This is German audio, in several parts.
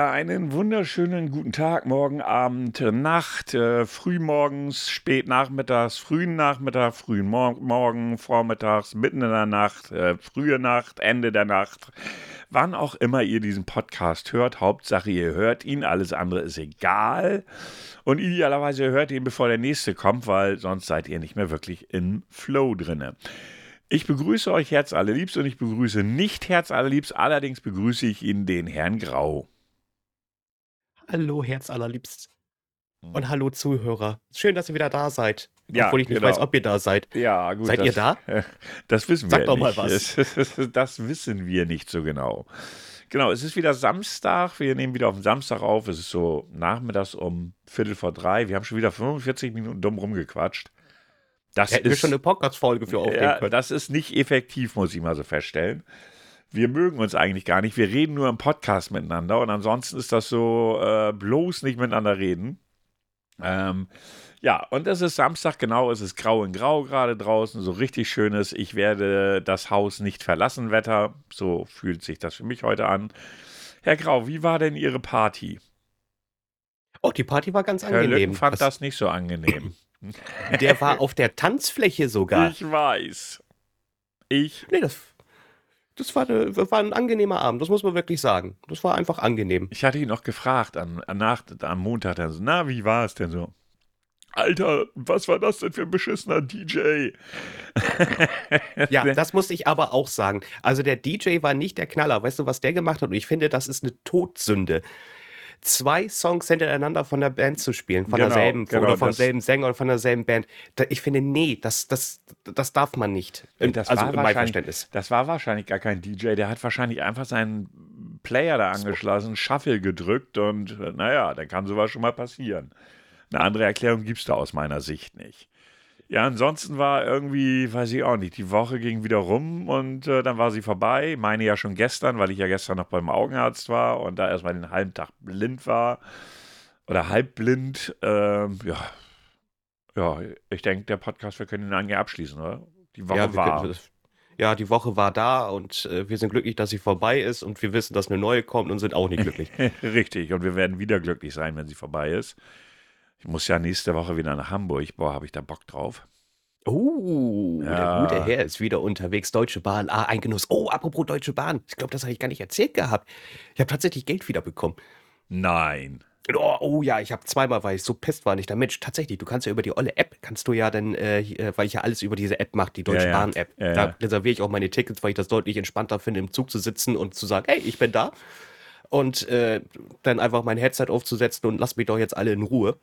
Ja, einen wunderschönen guten Tag, morgen, Abend, Nacht, äh, frühmorgens, spät nachmittags, frühen Nachmittag, frühen Mor Morgen, vormittags, mitten in der Nacht, äh, frühe Nacht, Ende der Nacht. Wann auch immer ihr diesen Podcast hört, Hauptsache ihr hört ihn, alles andere ist egal. Und idealerweise hört ihr ihn, bevor der nächste kommt, weil sonst seid ihr nicht mehr wirklich im Flow drinne. Ich begrüße euch Herz allerliebst und ich begrüße nicht Herz allerliebst, allerdings begrüße ich Ihnen den Herrn Grau. Hallo, Herz allerliebst. Und hallo Zuhörer. Schön, dass ihr wieder da seid. Ja, Obwohl ich nicht genau. weiß, ob ihr da seid. Ja, gut. Seid das, ihr da? Das wissen Sag wir doch mal nicht. was. Das wissen wir nicht so genau. Genau, es ist wieder Samstag. Wir nehmen wieder auf den Samstag auf. Es ist so nachmittags um Viertel vor drei. Wir haben schon wieder 45 Minuten dumm rumgequatscht. Das Hätten wir ist, schon eine Podcast-Folge für aufnehmen ja, können. das ist nicht effektiv, muss ich mal so feststellen. Wir mögen uns eigentlich gar nicht. Wir reden nur im Podcast miteinander und ansonsten ist das so äh, bloß nicht miteinander reden. Ähm, ja, und es ist Samstag, genau, es ist grau in grau gerade draußen, so richtig schönes, ich werde das Haus nicht verlassen, Wetter. So fühlt sich das für mich heute an. Herr Grau, wie war denn Ihre Party? Oh, die Party war ganz Herr Lücken angenehm. fand Was- das nicht so angenehm. Der war auf der Tanzfläche sogar. Ich weiß. Ich Nee, das, das war, eine, war ein angenehmer Abend, das muss man wirklich sagen. Das war einfach angenehm. Ich hatte ihn noch gefragt an nach, am Montag, dann so, na, wie war es denn so? Alter, was war das denn für ein beschissener DJ? Ja, das muss ich aber auch sagen. Also der DJ war nicht der Knaller. Weißt du, was der gemacht hat? Und ich finde, das ist eine Todsünde. Zwei Songs hintereinander von der Band zu spielen, von Genau, derselben, genau, oder vom selben Sänger oder von derselben Band. Da, ich finde, nee, das, das, das darf man nicht. Und das also war in meinem wahrscheinlich- Verständnis. Das war wahrscheinlich gar kein DJ, der hat wahrscheinlich einfach seinen Player da angeschlossen, Shuffle gedrückt und äh, naja, dann kann sowas schon mal passieren. Eine andere Erklärung gibt es da aus meiner Sicht nicht. Ja, ansonsten war irgendwie, weiß ich auch nicht, die Woche ging wieder rum und äh, dann war sie vorbei. Meine ja schon gestern, weil ich ja gestern noch beim Augenarzt war und da erstmal den halben Tag blind war oder halbblind. Ähm, ja, ja, ich denke, der Podcast, wir können ihn eigentlich abschließen, oder? Die Woche Ja, war. können- ja, die Woche war da und äh, wir sind glücklich, dass sie vorbei ist und wir wissen, dass eine neue kommt und sind auch nicht glücklich. Richtig, und wir werden wieder glücklich sein, wenn sie vorbei ist. Ich muss ja nächste Woche wieder nach Hamburg. Boah, habe ich da Bock drauf. Oh, Ja. der gute Herr ist wieder unterwegs. Deutsche Bahn, ah, ein Genuss. Oh, apropos Deutsche Bahn. Ich glaube, das habe ich gar nicht erzählt gehabt. Ich habe tatsächlich Geld wiederbekommen. Nein. Oh, oh ja, ich habe zweimal, weil ich so pisst war, nicht der Mensch. Tatsächlich, du kannst ja über die olle App, kannst du ja dann, äh, hier, weil ich ja alles über diese App mache, die Deutsche Ja, ja. Bahn-App. Da reserviere ich auch meine Tickets, weil ich das deutlich entspannter finde, im Zug zu sitzen und zu sagen, hey, ich bin da. Und äh, dann einfach mein Headset aufzusetzen und lass mich doch jetzt alle in Ruhe.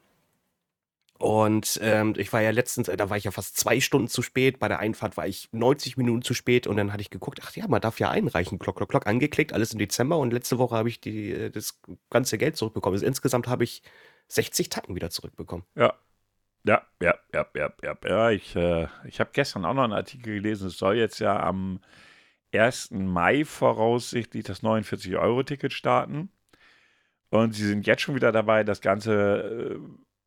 Und ähm, ich war ja letztens, äh, da war ich ja fast zwei Stunden zu spät. Bei der Einfahrt war ich 90 Minuten zu spät und dann hatte ich geguckt, ach ja, man darf ja einreichen. Klock, klock, klock, angeklickt, alles im Dezember und letzte Woche habe ich die, äh, das ganze Geld zurückbekommen. Also insgesamt habe ich 60 Tacken wieder zurückbekommen. Ja. Ja, ja, ja, ja, ja. ja ich äh, ich habe gestern auch noch einen Artikel gelesen. Es soll jetzt ja am 1. Mai voraussichtlich das 49-Euro-Ticket starten. Und sie sind jetzt schon wieder dabei, das Ganze äh,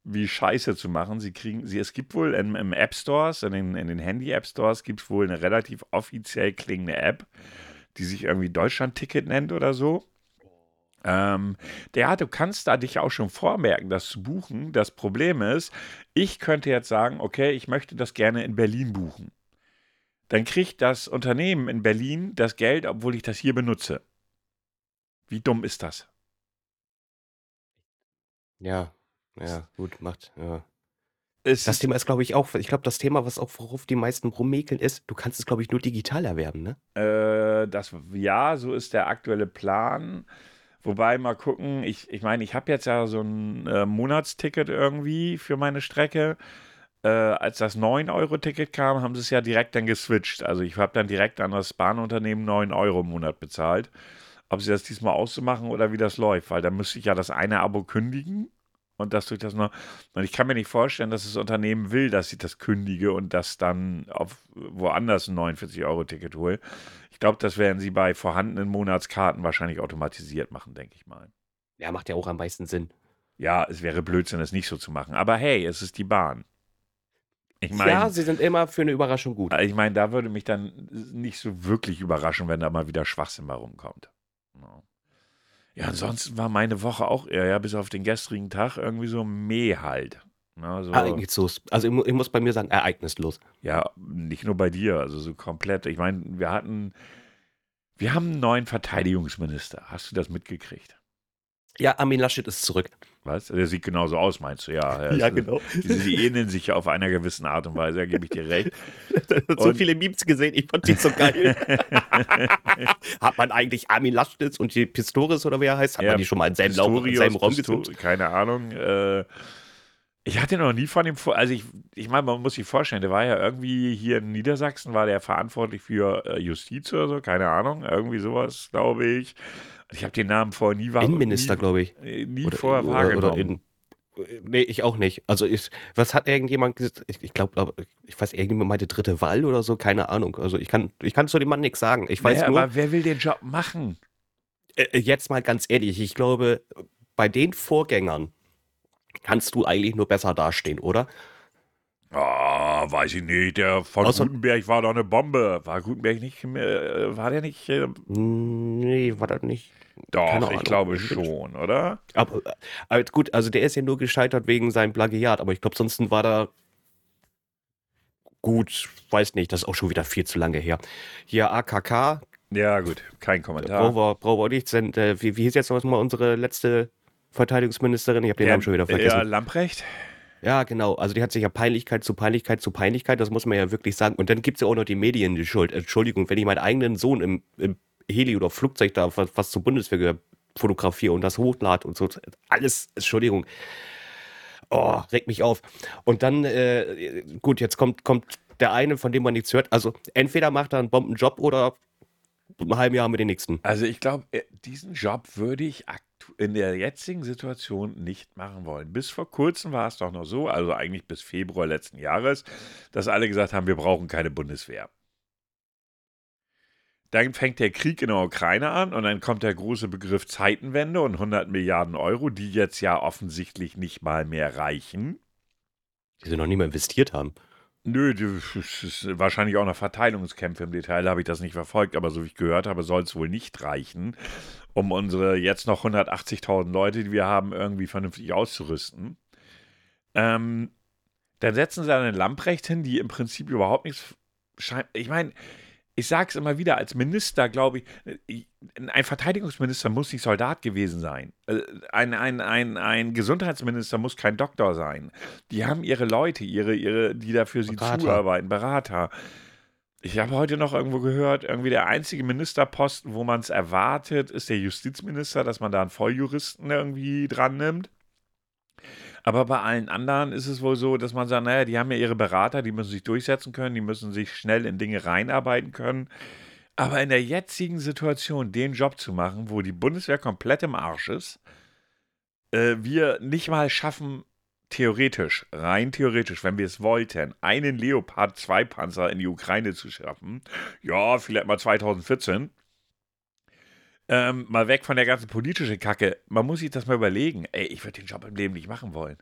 wie scheiße zu machen. Sie kriegen, sie, es gibt wohl im, im App Stores, in den, den Handy-App Stores, gibt es wohl eine relativ offiziell klingende App, die sich irgendwie Deutschland-Ticket nennt oder so. Ähm, ja, du kannst da dich auch schon vormerken, das zu buchen. Das Problem ist, ich könnte jetzt sagen, okay, ich möchte das gerne in Berlin buchen. Dann kriegt das Unternehmen in Berlin das Geld, obwohl ich das hier benutze. Wie dumm ist das? Ja, ja, gut, macht, ja. Es Das ist- Thema ist, glaube ich, auch, ich glaube, das Thema, was auch worauf die meisten rummäkeln, ist, du kannst es, glaube ich, nur digital erwerben, ne? Äh, das, ja, so ist der aktuelle Plan. Wobei, mal gucken, ich, ich meine, ich habe jetzt ja so ein äh, Monatsticket irgendwie für meine Strecke. Äh, als das 9-Euro-Ticket kam, haben sie es ja direkt dann geswitcht. Also ich habe dann direkt an das Bahnunternehmen 9 Euro im Monat bezahlt. Ob sie das diesmal auszumachen oder wie das läuft, weil dann müsste ich ja das eine Abo kündigen und das durch das noch. Und ich kann mir nicht vorstellen, dass das Unternehmen will, dass ich das kündige und das dann auf woanders ein 49-Euro-Ticket hole. Ich glaube, das werden sie bei vorhandenen Monatskarten wahrscheinlich automatisiert machen, denke ich mal. Ja, macht ja auch am meisten Sinn. Ja, es wäre Blödsinn, es nicht so zu machen. Aber hey, es ist die Bahn. Ich ja, meine, sie sind immer für eine Überraschung gut. ich meine, da würde mich dann nicht so wirklich überraschen, wenn da mal wieder Schwachsinn mal rumkommt. Ja. Ja, ansonsten war meine Woche auch eher, ja, bis auf den gestrigen Tag irgendwie so meh halt. Ne, so, Ereignislos. Also ich, ich muss bei mir sagen, ereignislos. ja, nicht nur bei dir, also so komplett. Ich meine, wir hatten, wir haben einen neuen Verteidigungsminister. Hast du das mitgekriegt? Ja, Armin Laschet ist zurück. Was? Der sieht genauso aus, meinst du? Ja, Ja, es- genau. Sie, sie ähneln sich ja auf einer gewissen Art und Weise, da gebe ich dir recht. so Und- viele Memes gesehen, ich fand die so geil. hat man eigentlich Armin Laschet und die Pistorius oder wie er heißt, hat Ja, man die schon mal in selben, Lauf, in selben Raum gesehen? Keine Ahnung. Äh, ich hatte noch nie von dem vor. Also ich, ich meine, man muss sich vorstellen, der war ja irgendwie hier in Niedersachsen, war der verantwortlich für äh, Justiz oder so, keine Ahnung, irgendwie sowas, glaube ich. Ich habe den Namen vorher nie wahr- Innenminister, glaube ich. äh, nie Oder, vorher wahrgenommen. oder in. Nee, ich auch nicht. Also, ich, was hat irgendjemand gesagt? Ich, ich glaube, ich weiß, irgendjemand meinte dritte Wahl oder so, keine Ahnung. Also, ich kann, ich kann zu dem Mann nichts sagen. Ich weiß naja, nur, aber wer will den Job machen? äh, jetzt mal ganz ehrlich, ich glaube, bei den Vorgängern kannst du eigentlich nur besser dastehen, oder? Ah, weiß ich nicht. Der von Außer- Gutenberg war doch eine Bombe. War Gutenberg nicht, äh, war der nicht? Äh, Nee, war das nicht. doch, Keine ich Ahnung. glaube schon, oder? Aber, aber gut, also der ist ja nur gescheitert wegen seinem Plagiat, aber ich glaube, sonst war da gut, weiß nicht, das ist auch schon wieder viel zu lange her. Hier AKK, Ja, gut, kein Kommentar. brauchen wir nichts, denn, äh, wie, wie hieß jetzt noch mal unsere letzte Verteidigungsministerin? Ich habe den Namen schon wieder Ja, vergessen. Lamprecht? Ja, genau. Also die hat sich ja Peinlichkeit zu Peinlichkeit zu Peinlichkeit, das muss man ja wirklich sagen. Und dann gibt es ja auch noch die Medien die Schuld. Entschuldigung, wenn ich meinen eigenen Sohn im, im Heli oder Flugzeug da was, zur Bundeswehr gehört, fotografiere und das hochlade und so. Alles, Entschuldigung. Oh, regt mich auf. Und dann, äh, gut, jetzt kommt, kommt der eine, von dem man nichts hört. Also entweder macht er einen Bombenjob oder im halben Jahr haben wir den nächsten. Also ich glaube, äh, diesen Job würde ich in der jetzigen Situation nicht machen wollen. Bis vor kurzem war es doch noch so, also eigentlich bis Februar letzten Jahres, dass alle gesagt haben, wir brauchen keine Bundeswehr. Dann fängt der Krieg in der Ukraine an und dann kommt der große Begriff Zeitenwende und 100 Milliarden Euro, die jetzt ja offensichtlich nicht mal mehr reichen. Die sie noch nie mal investiert haben. Nö, das ist wahrscheinlich auch noch Verteilungskämpfe im Detail, habe ich das nicht verfolgt, aber so wie ich gehört habe, soll es wohl nicht reichen, um unsere jetzt noch 180.000 Leute, die wir haben, irgendwie vernünftig auszurüsten. Ähm, dann setzen sie eine Lamprecht hin, die im Prinzip überhaupt nichts scheint. Ich meine, ich sage es immer wieder, als Minister glaube ich, ein Verteidigungsminister muss nicht Soldat gewesen sein. Äh, Ein, ein, ein, ein Gesundheitsminister muss kein Doktor sein. Die haben ihre Leute, ihre, ihre, die da für sie Berater. zuarbeiten, Berater. Ich habe heute noch irgendwo gehört, irgendwie der einzige Ministerposten, wo man es erwartet, ist der Justizminister, dass man da einen Volljuristen irgendwie dran nimmt. Aber bei allen anderen ist es wohl so, dass man sagt, naja, die haben ja ihre Berater, die müssen sich durchsetzen können, die müssen sich schnell in Dinge reinarbeiten können. Aber in der jetzigen Situation den Job zu machen, wo die Bundeswehr komplett im Arsch ist, äh, wir nicht mal schaffen, theoretisch, rein theoretisch, wenn wir es wollten, einen Leopard 2 Panzer in die Ukraine zu schaffen, ja, vielleicht mal 2014, ähm, mal weg von der ganzen politischen Kacke. Man muss sich das mal überlegen. Ey, ich würde den Job im Leben nicht machen wollen.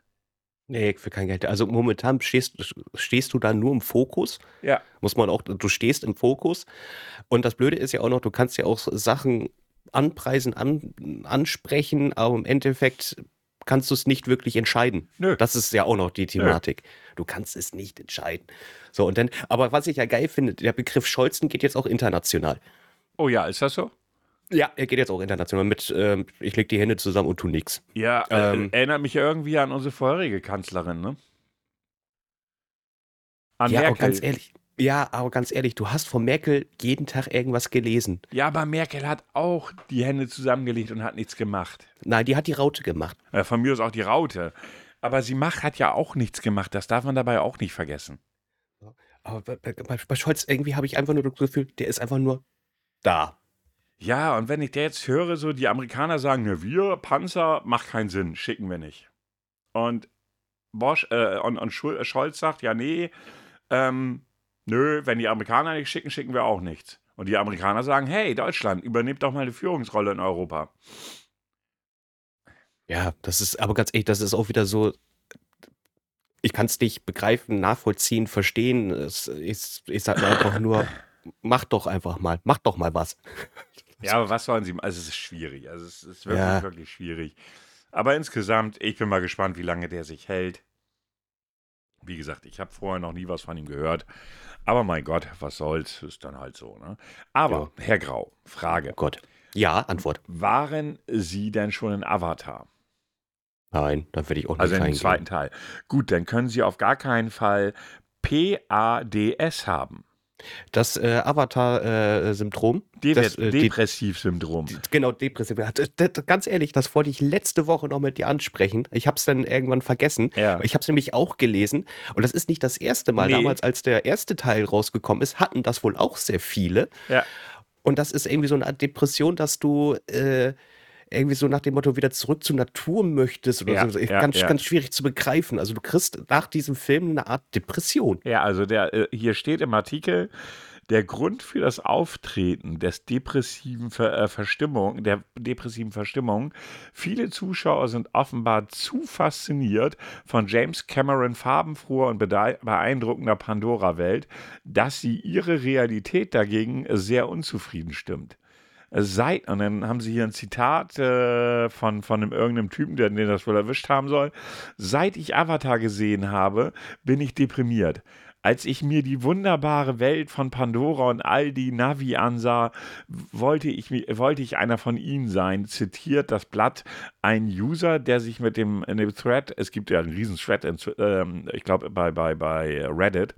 Nee, für kein Geld. Also momentan stehst, stehst du da nur im Fokus. Ja. Muss man auch, du stehst im Fokus. Und das Blöde ist ja auch noch, du kannst ja auch Sachen anpreisen, an, ansprechen, aber im Endeffekt kannst du es nicht wirklich entscheiden. Nö. Das ist ja auch noch die Thematik. Du kannst es nicht entscheiden. So, und dann, aber was ich ja geil finde, der Begriff Scholzen geht jetzt auch international. Oh ja, ist das so? Ja, er geht jetzt auch international mit, ähm, ich leg die Hände zusammen und tu nix. Ja, äh, Ähm. erinnert mich ja irgendwie an unsere vorherige Kanzlerin, ne? An ja, aber Merkel. ganz ehrlich, ja, aber ganz ehrlich, du hast von Merkel jeden Tag irgendwas gelesen. Ja, aber Merkel hat auch die Hände zusammengelegt und hat nichts gemacht. Nein, die hat die Raute gemacht. Äh, von mir aus auch die Raute. Aber sie macht, hat ja auch nichts gemacht. Das darf man dabei auch nicht vergessen. Aber bei, bei bei Scholz irgendwie habe ich einfach nur das Gefühl, der ist einfach nur da. Ja, und wenn ich der jetzt höre, so die Amerikaner sagen, ne, wir, Panzer, macht keinen Sinn, schicken wir nicht. Und Bosch, äh, und, und Schul- Scholz sagt, ja, nee, ähm, nö, wenn die Amerikaner nicht schicken, schicken wir auch nichts. Und die Amerikaner sagen, hey, Deutschland, übernehmt doch mal eine Führungsrolle in Europa. Ja, das ist, aber ganz ehrlich, das ist auch wieder so, ich kann es nicht begreifen, nachvollziehen, verstehen. Es ist, ich sage einfach nur, mach doch einfach mal, mach doch mal was. Ja, aber was sollen sie? Also es ist schwierig. Also es ist wirklich, Ja. wirklich schwierig. Aber insgesamt, ich bin mal gespannt, wie lange der sich hält. Wie gesagt, ich habe vorher noch nie was von ihm gehört. Aber mein Gott, was soll's, ist dann halt so. Ne? Aber, Herr Grau, Frage. Oh Gott. Ja, Antwort. Waren Sie denn schon in Avatar? Nein, da werde ich auch nicht Also in reingehen. zweiten Teil. Gut, dann können Sie auf gar keinen Fall PADS haben. Das äh, Avatar-Syndrom. De das, äh, die- Depressivsyndrom. Genau, depressiv. Ganz ehrlich, das wollte ich letzte Woche noch mit dir ansprechen. Ich habe es dann irgendwann vergessen. Ja. Ich habe es nämlich auch gelesen. Und das ist nicht das erste Mal. Nee. Damals, als der erste Teil rausgekommen ist, hatten das wohl auch sehr viele. Ja. Und das ist irgendwie so eine Art Depression, dass du äh, irgendwie so nach dem Motto wieder zurück zur Natur möchtest oder Ja, so. ja, ganz, ja. ganz schwierig zu begreifen. Also du kriegst nach diesem Film eine Art Depression. Ja, also der, äh, hier steht im Artikel, der Grund für das Auftreten des depressiven Ver, äh, Verstimmung, der depressiven Verstimmung, viele Zuschauer sind offenbar zu fasziniert von James Cameron farbenfroher und beeindruckender Pandora-Welt, dass sie ihre Realität dagegen sehr unzufrieden stimmt. Seit, und dann haben sie hier ein Zitat äh, von, von einem irgendeinem Typen, der den das wohl erwischt haben soll. Seit ich Avatar gesehen habe, bin ich deprimiert. Als ich mir die wunderbare Welt von Pandora und all die Navi ansah, wollte ich, wollte ich einer von ihnen sein, zitiert das Blatt ein User, der sich mit dem, dem Thread, es gibt ja einen riesen Thread, in, ähm, ich glaube bei, bei, bei Reddit,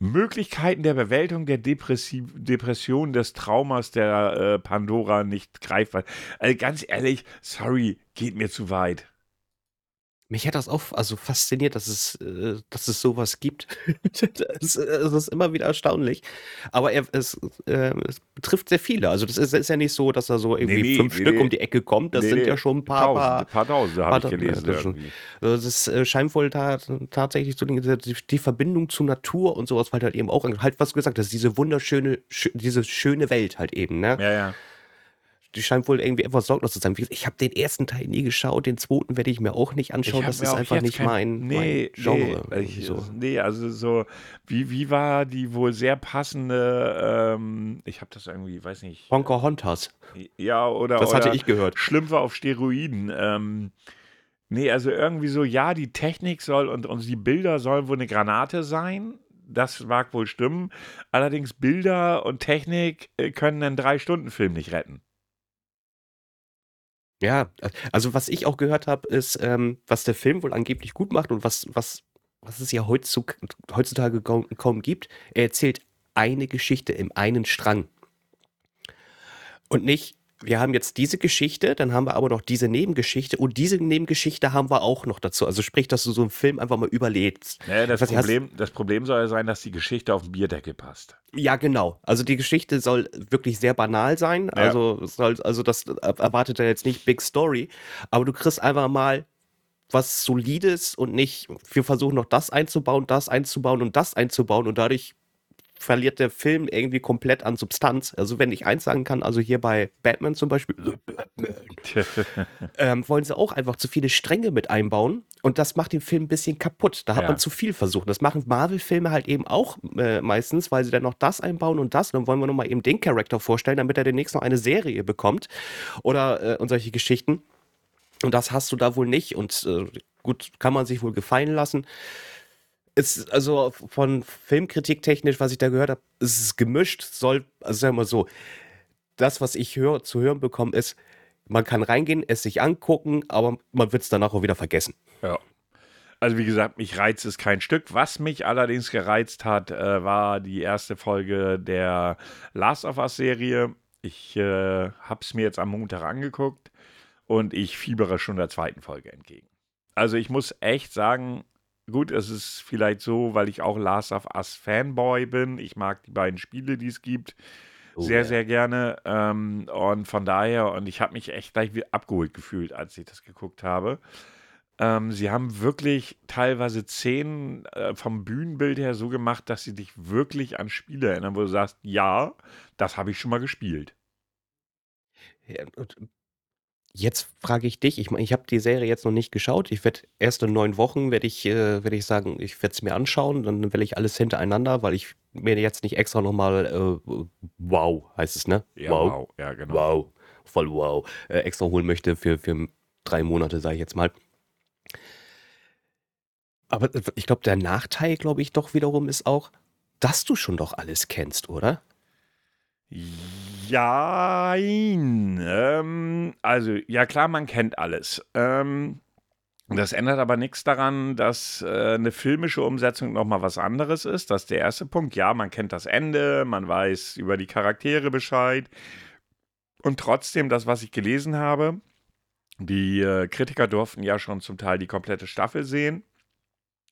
Möglichkeiten der Bewältigung der Depressi Depression, des Traumas der äh, Pandora nicht greifbar. Also ganz ehrlich, sorry, geht mir zu weit. Mich hat das auch also fasziniert, dass es, äh, dass es sowas gibt. das, äh, ist immer wieder erstaunlich. Aber er, es, äh, es betrifft sehr viele. Also das ist, ist ja nicht so, dass da so irgendwie nee, fünf nee, Stück nee. um die Ecke kommt. Das Nee, sind nee, ja schon ein paar. Tausende, paar paar Tausende habe ich gelesen. das ist schon- irgendwie. also das äh, scheint wohl ta tatsächlich so die, die, die Verbindung zur Natur und sowas halt eben auch halt was du gesagt hast, diese wunderschöne, schö diese schöne Welt halt eben, ne? Ja, ja. Die scheint wohl irgendwie etwas sorglos zu sein. Ich habe den ersten Teil nie geschaut, den zweiten werde ich mir auch nicht anschauen. Das ist einfach nicht kein- mein, nee, mein Genre. Nee, ich, so. nee, also so, wie, wie war die wohl sehr passende, ähm, ich habe das irgendwie, weiß nicht. Pocahontas. Ja, oder. Das oder hatte ich gehört. Schlümpfe auf Steroiden. Ähm, nee, also irgendwie so, ja, die Technik soll und, und die Bilder sollen wohl eine Granate sein. Das mag wohl stimmen. Allerdings Bilder und Technik äh, können einen Drei-Stunden-Film nicht retten. Ja, also was ich auch gehört habe, ist, ähm, was der Film wohl angeblich gut macht und was, was, was es ja heutzutage, kaum gibt. Er erzählt eine Geschichte im einen Strang. Und nicht, wir haben jetzt diese Geschichte, dann haben wir aber noch diese Nebengeschichte und diese Nebengeschichte haben wir auch noch dazu. Also sprich, dass du so einen Film einfach mal überlebst. Naja, das, weiß nicht, hast- Problem, das Problem soll ja sein, dass die Geschichte auf den Bierdeckel passt. Ja, genau. Also die Geschichte soll wirklich sehr banal sein. Ja. Also, soll, also das erwartet er jetzt nicht Big Story. Aber du kriegst einfach mal was Solides und nicht, wir versuchen noch das einzubauen, das einzubauen und das einzubauen und dadurch verliert der Film irgendwie komplett an Substanz. Also wenn ich eins sagen kann, also hier bei Batman zum Beispiel, ähm, wollen sie auch einfach zu viele Stränge mit einbauen und das macht den Film ein bisschen kaputt. Da hat Ja. man zu viel versucht. Das machen Marvel-Filme halt eben auch äh, meistens, weil sie dann noch das einbauen und das. Dann wollen wir nochmal eben den Charakter vorstellen, damit er demnächst noch eine Serie bekommt oder äh, und solche Geschichten. Und das hast du da wohl nicht und äh, gut, kann man sich wohl gefallen lassen. Ist also von Filmkritik technisch, was ich da gehört habe, ist es gemischt, soll, also sagen wir mal so, das, was ich hör, zu hören bekomme, ist, man kann reingehen, es sich angucken, aber man wird es danach auch wieder vergessen. Ja. Also wie gesagt, mich reizt es kein Stück. Was mich allerdings gereizt hat, äh, war die erste Folge der Last of Us Serie. Ich äh, habe es mir jetzt am Montag angeguckt und ich fiebere schon der zweiten Folge entgegen. Also ich muss echt sagen, gut, es ist vielleicht so, weil ich auch Last of Us Fanboy bin. Ich mag die beiden Spiele, die es gibt, Oh, sehr, ja. sehr gerne. Ähm, und von daher, und ich habe mich echt gleich wieder abgeholt gefühlt, als ich das geguckt habe. Ähm, sie haben wirklich teilweise Szenen äh, vom Bühnenbild her so gemacht, dass sie dich wirklich an Spiele erinnern, wo du sagst, ja, das habe ich schon mal gespielt. Ja, und Jetzt frage ich dich, ich ich habe die Serie jetzt noch nicht geschaut. Ich werde erst in neun Wochen, werde ich, äh, werde ich sagen, ich werde es mir anschauen, dann werde ich alles hintereinander, weil ich mir jetzt nicht extra nochmal äh, Wow heißt es, ne? Ja, wow. wow. Ja, genau. Wow. Voll wow. Äh, extra holen möchte für, für drei Monate, sage ich jetzt mal. Aber äh, ich glaube, der Nachteil, glaube ich, doch wiederum ist auch, dass du schon doch alles kennst, oder? Ja, ähm, also, ja klar, man kennt alles. Ähm, das ändert aber nichts daran, dass äh, eine filmische Umsetzung nochmal was anderes ist. Das ist der erste Punkt. Ja, man kennt das Ende, man weiß über die Charaktere Bescheid. Und trotzdem, das, was ich gelesen habe, die äh, Kritiker durften ja schon zum Teil die komplette Staffel sehen.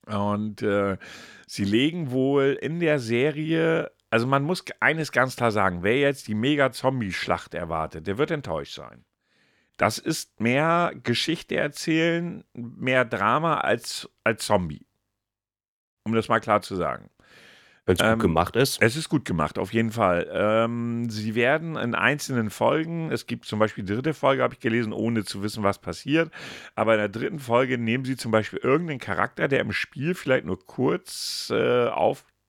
Und äh, sie legen wohl in der Serie, also man muss eines ganz klar sagen, wer jetzt die Mega-Zombie-Schlacht erwartet, der wird enttäuscht sein. Das ist mehr Geschichte erzählen, mehr Drama als, als Zombie. Um das mal klar zu sagen. Wenn es Ähm, gut gemacht ist. Es ist gut gemacht, auf jeden Fall. Ähm, sie werden in einzelnen Folgen, es gibt zum Beispiel die dritte Folge, habe ich gelesen, ohne zu wissen, was passiert. Aber in der dritten Folge nehmen sie zum Beispiel irgendeinen Charakter, der im Spiel vielleicht nur kurz äh,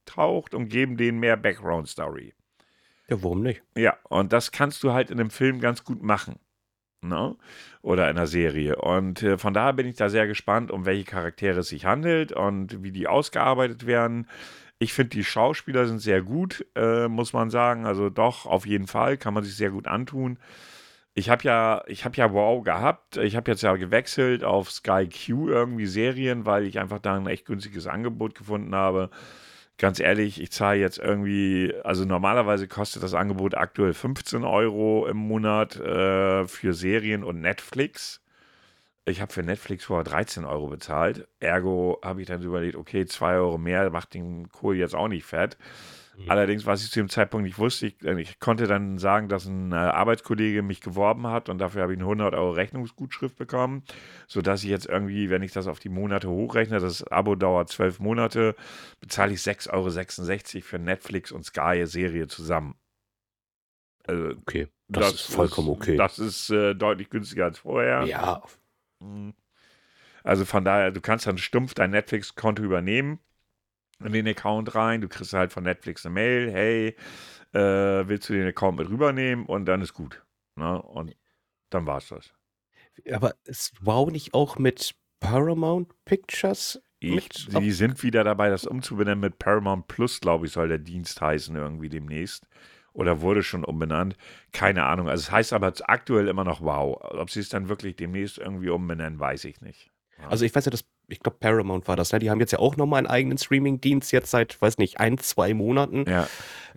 auftaucht und geben denen mehr Background-Story. Ja, warum nicht? Ja, und das kannst du halt in einem Film ganz gut machen. Ne? Oder in einer Serie. Und äh, von daher bin ich da sehr gespannt, um welche Charaktere es sich handelt und wie die ausgearbeitet werden. Ich finde, die Schauspieler sind sehr gut, äh, muss man sagen. Also doch, auf jeden Fall, kann man sich sehr gut antun. Ich habe ja, ich habe ja Wow gehabt. Ich habe jetzt ja gewechselt auf Sky Q irgendwie Serien, weil ich einfach da ein echt günstiges Angebot gefunden habe. Ganz ehrlich, ich zahle jetzt irgendwie, also normalerweise kostet das Angebot aktuell 15 Euro im Monat äh, für Serien und Netflix. Ich habe für Netflix vorher 13 Euro bezahlt. Ergo habe ich dann überlegt, okay, 2 Euro mehr macht den Kohl jetzt auch nicht fett. Allerdings, was ich zu dem Zeitpunkt nicht wusste, ich, ich konnte dann sagen, dass ein äh, Arbeitskollege mich geworben hat und dafür habe ich eine 100 Euro Rechnungsgutschrift bekommen, sodass ich jetzt irgendwie, wenn ich das auf die Monate hochrechne, das Abo dauert 12 Monate, bezahle ich 6,66 Euro für Netflix und Sky-Serie zusammen. Also, Okay, das, ist vollkommen okay. Das ist äh, deutlich günstiger als vorher. ja, Mhm. Also von daher, du kannst dann stumpf dein Netflix-Konto übernehmen in den Account rein. Du kriegst halt von Netflix eine Mail, hey, äh, willst du den Account mit rübernehmen? Und dann ist gut. Ne? Und dann war's das. aber ist Wow nicht auch mit Paramount Pictures? Ich, die sind wieder dabei, das umzubenennen mit Paramount Plus, glaube ich, soll der Dienst heißen irgendwie demnächst. Oder wurde schon umbenannt. Keine Ahnung. Also es heißt aber aktuell immer noch Wow. Ob sie es dann wirklich demnächst irgendwie umbenennen, weiß ich nicht. Also ich weiß ja, dass, ich glaube Paramount war das, ne? Die haben jetzt ja auch nochmal einen eigenen Streaming-Dienst jetzt seit, weiß nicht, ein, zwei Monaten. Ja,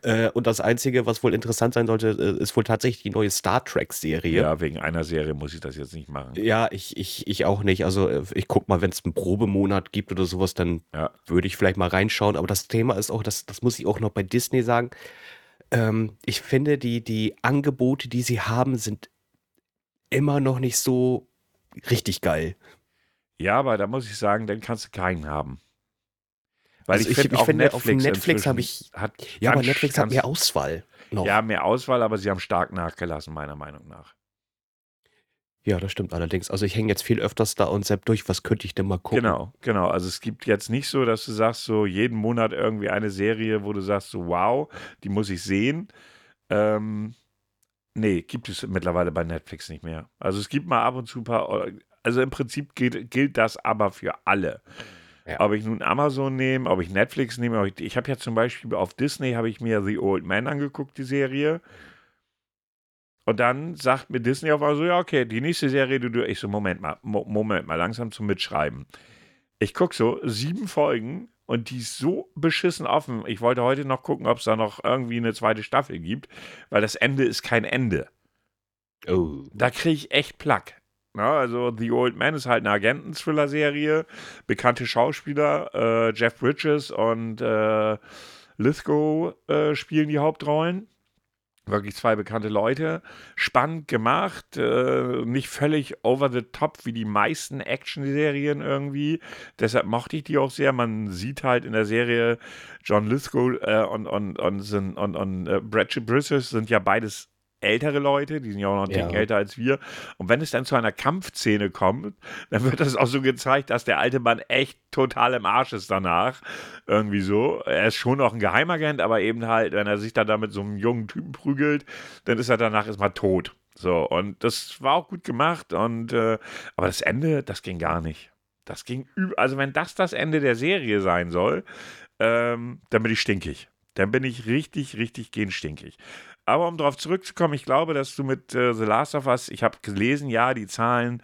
Äh, und das Einzige, was wohl interessant sein sollte, äh, ist wohl tatsächlich die neue Star Trek-Serie. ja, wegen einer Serie muss ich das jetzt nicht machen. Ja, ich, ich, ich auch nicht. Also äh, ich guck mal, wenn es einen Probemonat gibt oder sowas, dann Ja. würde ich vielleicht mal reinschauen. Aber das Thema ist auch, das, das muss ich auch noch bei Disney sagen. Ähm, ich finde, die, die Angebote, die sie haben, sind immer noch nicht so richtig geil. Ja, aber da muss ich sagen, dann kannst du keinen haben. Weil Also ich, ich- finde ich finde, auf Netflix, Netflix hab inzwischen ich- hat Ja, aber Netflix hat mehr Auswahl noch. Ja, mehr Auswahl, aber sie haben stark nachgelassen, meiner Meinung nach. Ja, das stimmt allerdings. Also ich hänge jetzt viel öfters da und sepp durch, was könnte ich denn mal gucken? Genau, genau. Also es gibt jetzt nicht so, dass du sagst, so jeden Monat irgendwie eine Serie, wo du sagst, so wow, die muss ich sehen. Ähm, nee, gibt es mittlerweile bei Netflix nicht mehr. Also es gibt mal ab und zu ein paar, also im Prinzip gilt, gilt das aber für alle. Ja. Ob ich nun Amazon nehme, ob ich Netflix nehme, ich, ich habe ja zum Beispiel auf Disney habe ich mir The Old Man angeguckt, die Serie. Und dann sagt mir Disney auf einmal so, ja, okay, die nächste Serie, du, du, ich so, Moment mal, Mo Moment mal, langsam zum Mitschreiben. Ich gucke so, sieben Folgen und die ist so beschissen offen. Ich wollte heute noch gucken, ob es da noch irgendwie eine zweite Staffel gibt, weil das Ende ist kein Ende. Oh. Da kriege ich echt Plack. Na, also The Old Man ist halt eine Agenten-Thriller-Serie. Bekannte Schauspieler, äh, Jeff Bridges und äh, Lithgow äh, spielen die Hauptrollen. Wirklich zwei bekannte Leute. Spannend gemacht, äh, nicht völlig over the top wie die meisten Action-Serien irgendwie. Deshalb mochte ich die auch sehr. Man sieht halt in der Serie John Lithgow äh, und, und, und, sind- und, und äh, Brad Bridges sind ja beides ältere Leute, die sind ja auch noch ein Ja. älter als wir. Und wenn es dann zu einer Kampfszene kommt, dann wird das auch so gezeigt, dass der alte Mann echt total im Arsch ist danach. Irgendwie so. Er ist schon noch ein Geheimagent, aber eben halt, wenn er sich dann da mit so einem jungen Typen prügelt, dann ist er danach erstmal tot. So, und das war auch gut gemacht. Und äh, aber das Ende, das ging gar nicht. Das ging üb Also, wenn das das Ende der Serie sein soll, ähm, dann bin ich stinkig. Dann bin ich richtig, richtig genstinkig. Aber um darauf zurückzukommen, ich glaube, dass du mit äh, The Last of Us, ich habe gelesen, ja, die Zahlen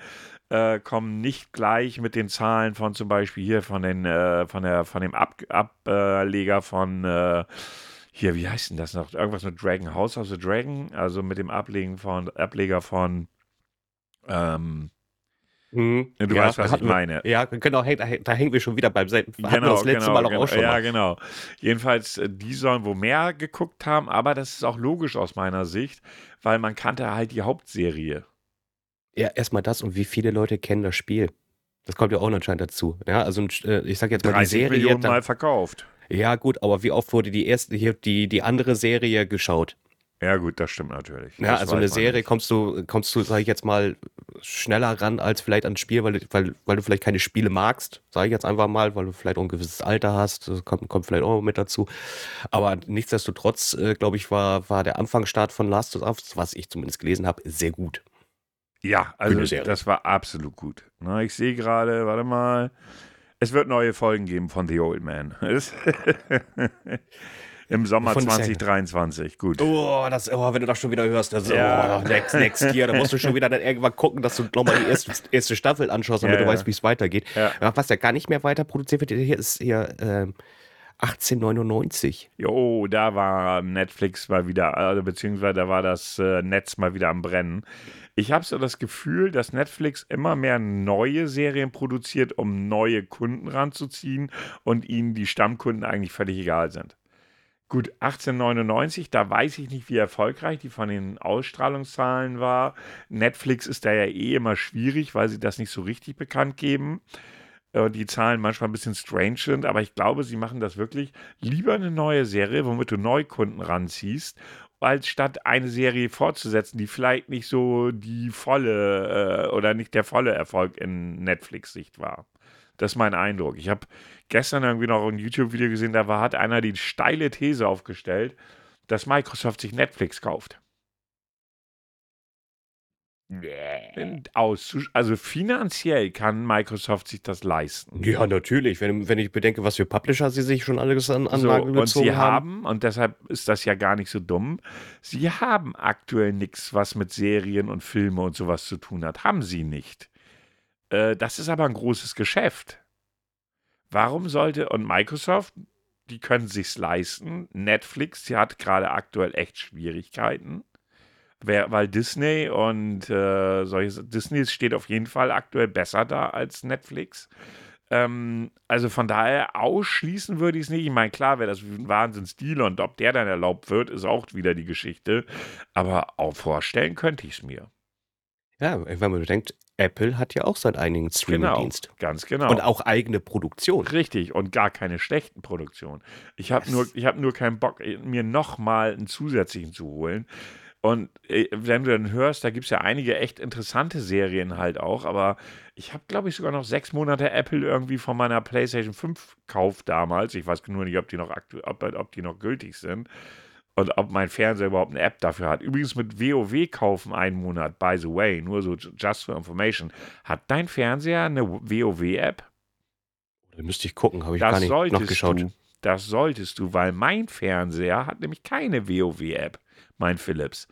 äh, kommen nicht gleich mit den Zahlen von zum Beispiel hier von den äh, von der von dem Ab Ableger von äh, hier, wie heißt denn das noch? Irgendwas mit Dragon, House of the Dragon, also mit dem Ablegen von Ableger von ähm, Hm, du ja, weißt, was ich meine. Ja, genau, häng- da, häng- da hängen wir schon wieder beim selben. Hatten wir das letzte Mal doch genau, auch schon Ja, mal. genau. Jedenfalls, äh, die sollen wohl mehr geguckt haben, aber das ist auch logisch aus meiner Sicht, weil man kannte halt die Hauptserie. Ja, erstmal das und wie viele Leute kennen das Spiel. Das kommt ja auch anscheinend dazu. Ja, also äh, ich sag jetzt mal die 30 Serie. Millionen da- Mal verkauft. ja, gut, aber wie oft wurde die erste, hier, die, die andere Serie geschaut? Ja, gut, das stimmt natürlich. Ja, Das also eine Serie nicht. kommst du, kommst du, sag ich jetzt mal, schneller ran als vielleicht ans Spiel, weil, du- weil, weil du vielleicht keine Spiele magst, sage ich jetzt einfach mal, weil du vielleicht auch ein gewisses Alter hast, das kommt, kommt vielleicht auch mit dazu. Aber nichtsdestotrotz, äh, glaube ich, war, war der Anfangsstart von Last of Us, was ich zumindest gelesen habe, sehr gut. Ja, also das war absolut gut. Na, ich sehe gerade, warte mal, es wird neue Folgen geben von The Old Man. Im Sommer Von der Serie. 2023. Gut. Oh, das, oh, wenn du das schon wieder hörst, das, Ja. oh, next, next year, da musst du schon wieder dann irgendwann gucken, dass du nochmal die erste, erste Staffel anschaust, damit Ja, du weißt, wie es weitergeht. Was ja gar nicht mehr weiter produziert wird, hier ist hier ähm, 1899. Jo, da war Netflix mal wieder, also beziehungsweise da war das äh, Netz mal wieder am Brennen. Ich habe so das Gefühl, dass Netflix immer mehr neue Serien produziert, um neue Kunden ranzuziehen und ihnen die Stammkunden eigentlich völlig egal sind. Gut, 1899, da weiß ich nicht, wie erfolgreich die von den Ausstrahlungszahlen war. Netflix ist da ja eh immer schwierig, weil sie das nicht so richtig bekannt geben äh, die Zahlen manchmal ein bisschen strange sind, aber ich glaube, sie machen das wirklich lieber eine neue Serie, womit du Neukunden ranziehst, als statt eine Serie fortzusetzen, die vielleicht nicht so die volle äh, oder nicht der volle Erfolg in Netflix-Sicht war. Das ist mein Eindruck. Ich habe gestern irgendwie noch ein YouTube-Video gesehen, da war, hat einer die steile These aufgestellt, dass Microsoft sich Netflix kauft. Aus, also finanziell kann Microsoft sich das leisten. Ja, natürlich. Wenn, wenn ich bedenke, was für Publisher sie sich schon alles an So, Anlagen und gezogen sie haben. haben, und deshalb ist das ja gar nicht so dumm, sie haben aktuell nichts, was mit Serien und Filme und sowas zu tun hat. Haben sie nicht. Äh, das ist aber ein großes Geschäft. Warum sollte, und Microsoft, die können sich's leisten. Netflix, die hat gerade aktuell echt Schwierigkeiten. Weil Disney und äh, solche Disney steht auf jeden Fall aktuell besser da als Netflix. Ähm, also von daher ausschließen würde ich es nicht. Ich meine, klar wäre das ein Wahnsinnsdeal und ob der dann erlaubt wird, ist auch wieder die Geschichte. Aber auch vorstellen könnte ich es mir. Ja, wenn man bedenkt, Apple hat ja auch seinen eigenen Genau, Streaming-Dienst. ganz genau. Und auch eigene Produktion. Richtig, und gar keine schlechten Produktionen. Ich habe nur, ich hab nur keinen Bock, mir nochmal einen zusätzlichen zu holen. Und äh, wenn du dann hörst, da gibt es ja einige echt interessante Serien halt auch, aber ich habe, glaube ich, sogar noch sechs Monate Apple irgendwie von meiner PlayStation 5 Kauf damals. Ich weiß nur nicht, ob die noch ob, ob die noch gültig sind. Und ob mein Fernseher überhaupt eine App dafür hat. Übrigens mit WoW kaufen einen Monat, by the way, nur so just for information. Hat dein Fernseher eine WoW-App? Da müsste ich gucken, habe ich Das gar nicht solltest nachgeschaut. du. Das solltest du, weil mein Fernseher hat nämlich keine WoW-App, mein Philips.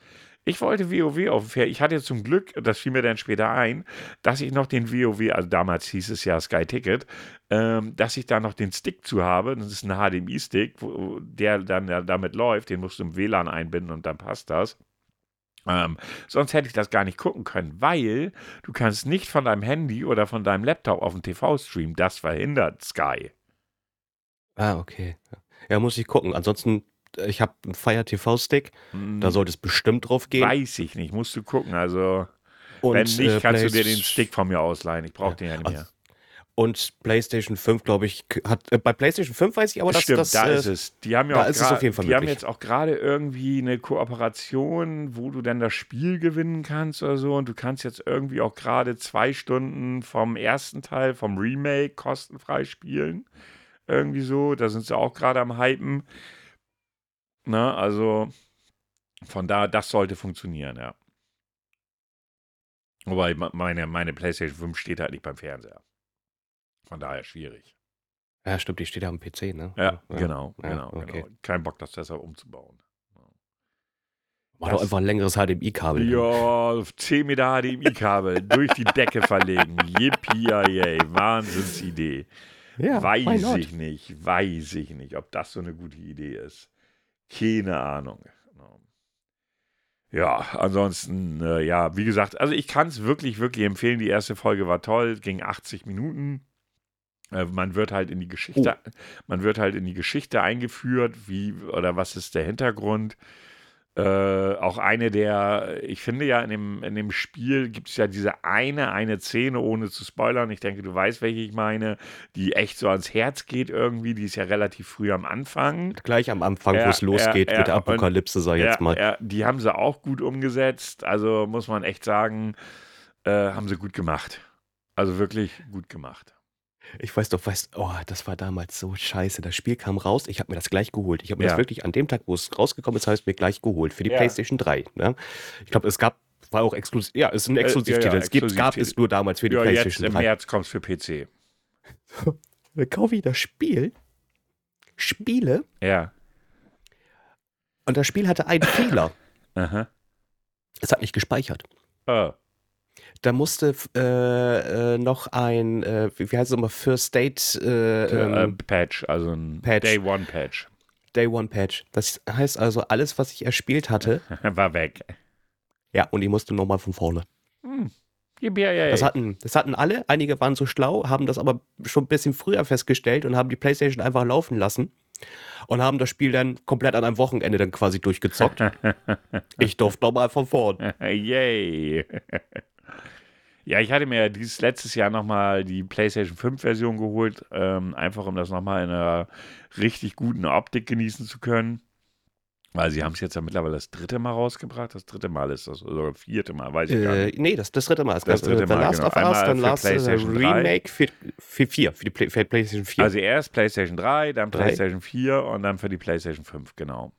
Ich wollte WoW auf dem Fernseher. Ich hatte zum Glück, das fiel mir dann später ein, dass ich noch den WoW, also damals hieß es ja Sky Ticket, ähm, dass ich da noch den Stick zu habe. Das ist ein HDMI-Stick, der dann ja damit läuft. Den musst du im WLAN einbinden und dann passt das. Ähm, sonst hätte ich das gar nicht gucken können, weil du kannst nicht von deinem Handy oder von deinem Laptop auf den TV streamen. Das verhindert Sky. Ah, okay. Ja, muss ich gucken. Ansonsten, ich habe einen Fire TV-Stick, da sollte es bestimmt drauf gehen. Weiß ich nicht, musst du gucken. Also, Und, wenn nicht, äh, kannst du dir den Stick von mir ausleihen. Ich brauche den ja nicht mehr. Und PlayStation 5, glaube ich, hat äh, bei PlayStation 5 weiß ich aber, dass Stimmt, das da äh, ist es. Die haben ja da auch ist es auf grad- jeden Fall Die haben möglich. jetzt auch gerade irgendwie eine Kooperation, wo du dann das Spiel gewinnen kannst oder so. Und du kannst jetzt irgendwie auch gerade zwei Stunden vom ersten Teil, vom Remake, kostenfrei spielen. Irgendwie so. Da sind sie auch gerade am Hypen. Na, also von da, das sollte funktionieren, ja. Wobei me- meine, meine PlayStation 5 steht halt nicht beim Fernseher. Von daher schwierig. Ja, stimmt, die steht ja am PC, ne? Ja, genau, Ja, genau, okay. genau. Kein Bock, das deshalb umzubauen. Mach doch einfach ein längeres HDMI-Kabel. Ja, 10 Meter HDMI-Kabel durch die Decke verlegen. Yippie, Wahnsinnsidee. ja weiß ich nicht, weiß ich nicht, ob das so eine gute Idee ist. Keine Ahnung. Ja, ansonsten, äh, ja, wie gesagt, also ich kann es wirklich, wirklich empfehlen. Die erste Folge war toll, ging 80 Minuten. Äh, man wird halt in die Geschichte, man wird halt in die Geschichte eingeführt, wie oder was ist der Hintergrund. Äh, auch eine der, ich finde ja in dem, in dem Spiel gibt es ja diese eine, eine Szene, ohne zu spoilern. Ich denke, du weißt, welche ich meine, die echt so ans Herz geht irgendwie. Die ist ja relativ früh am Anfang. Gleich am Anfang, Ja, wo es losgeht ja, mit ja, der Apokalypse, sag ich jetzt mal. ja, die haben sie auch gut umgesetzt. Also muss man echt sagen, äh, haben sie gut gemacht. Also wirklich gut gemacht. Ich weiß doch, weißt, oh, das war damals so scheiße. Das Spiel kam raus, ich habe mir das gleich geholt. Ich habe mir Ja. das wirklich an dem Tag, wo es rausgekommen ist, habe ich es mir gleich geholt für die Ja. PlayStation 3. Ne? Ich glaube, es gab, war auch exklusiv, ja, es ist ein Äh, ja, ja, Exklusivtitel. es gibt, gab Exklusivtitel. es nur damals für die Ja, jetzt PlayStation im 3. März kommt es für PC. Dann kaufe ich das Spiel, spiele Ja. und das Spiel hatte einen Fehler. Aha. Es hat nicht gespeichert. Oh. Da musste äh, äh, noch ein, äh, wie heißt es immer, First Date äh, äh, ähm, Patch, also ein Patch. Day One Patch. Day One Patch. Das heißt also, alles, was ich erspielt hatte, War weg. ja, und ich musste nochmal von vorne. Hm. Das hatten, das hatten alle, einige waren so schlau, haben das aber schon ein bisschen früher festgestellt und haben die Playstation einfach laufen lassen und haben das Spiel dann komplett an einem Wochenende dann quasi durchgezockt. ich durfte nochmal von vorne. Yay. Ja, ich hatte mir dieses letztes Jahr nochmal die PlayStation 5 Version geholt, ähm, einfach um das nochmal in einer richtig guten Optik genießen zu können. Weil sie haben es jetzt ja mittlerweile das dritte Mal rausgebracht. Das dritte Mal ist das, oder vierte Mal, weiß ich gar Äh, nicht. nee, das, das dritte Mal. Es Das gab, dritte Mal, Last genau. of Us, Einmal dann Last äh, PlayStation 3. Remake für, für, vier, für die Play, für PlayStation 4. Also erst PlayStation 3, dann Drei. PlayStation 4 und dann für die PlayStation 5, genau.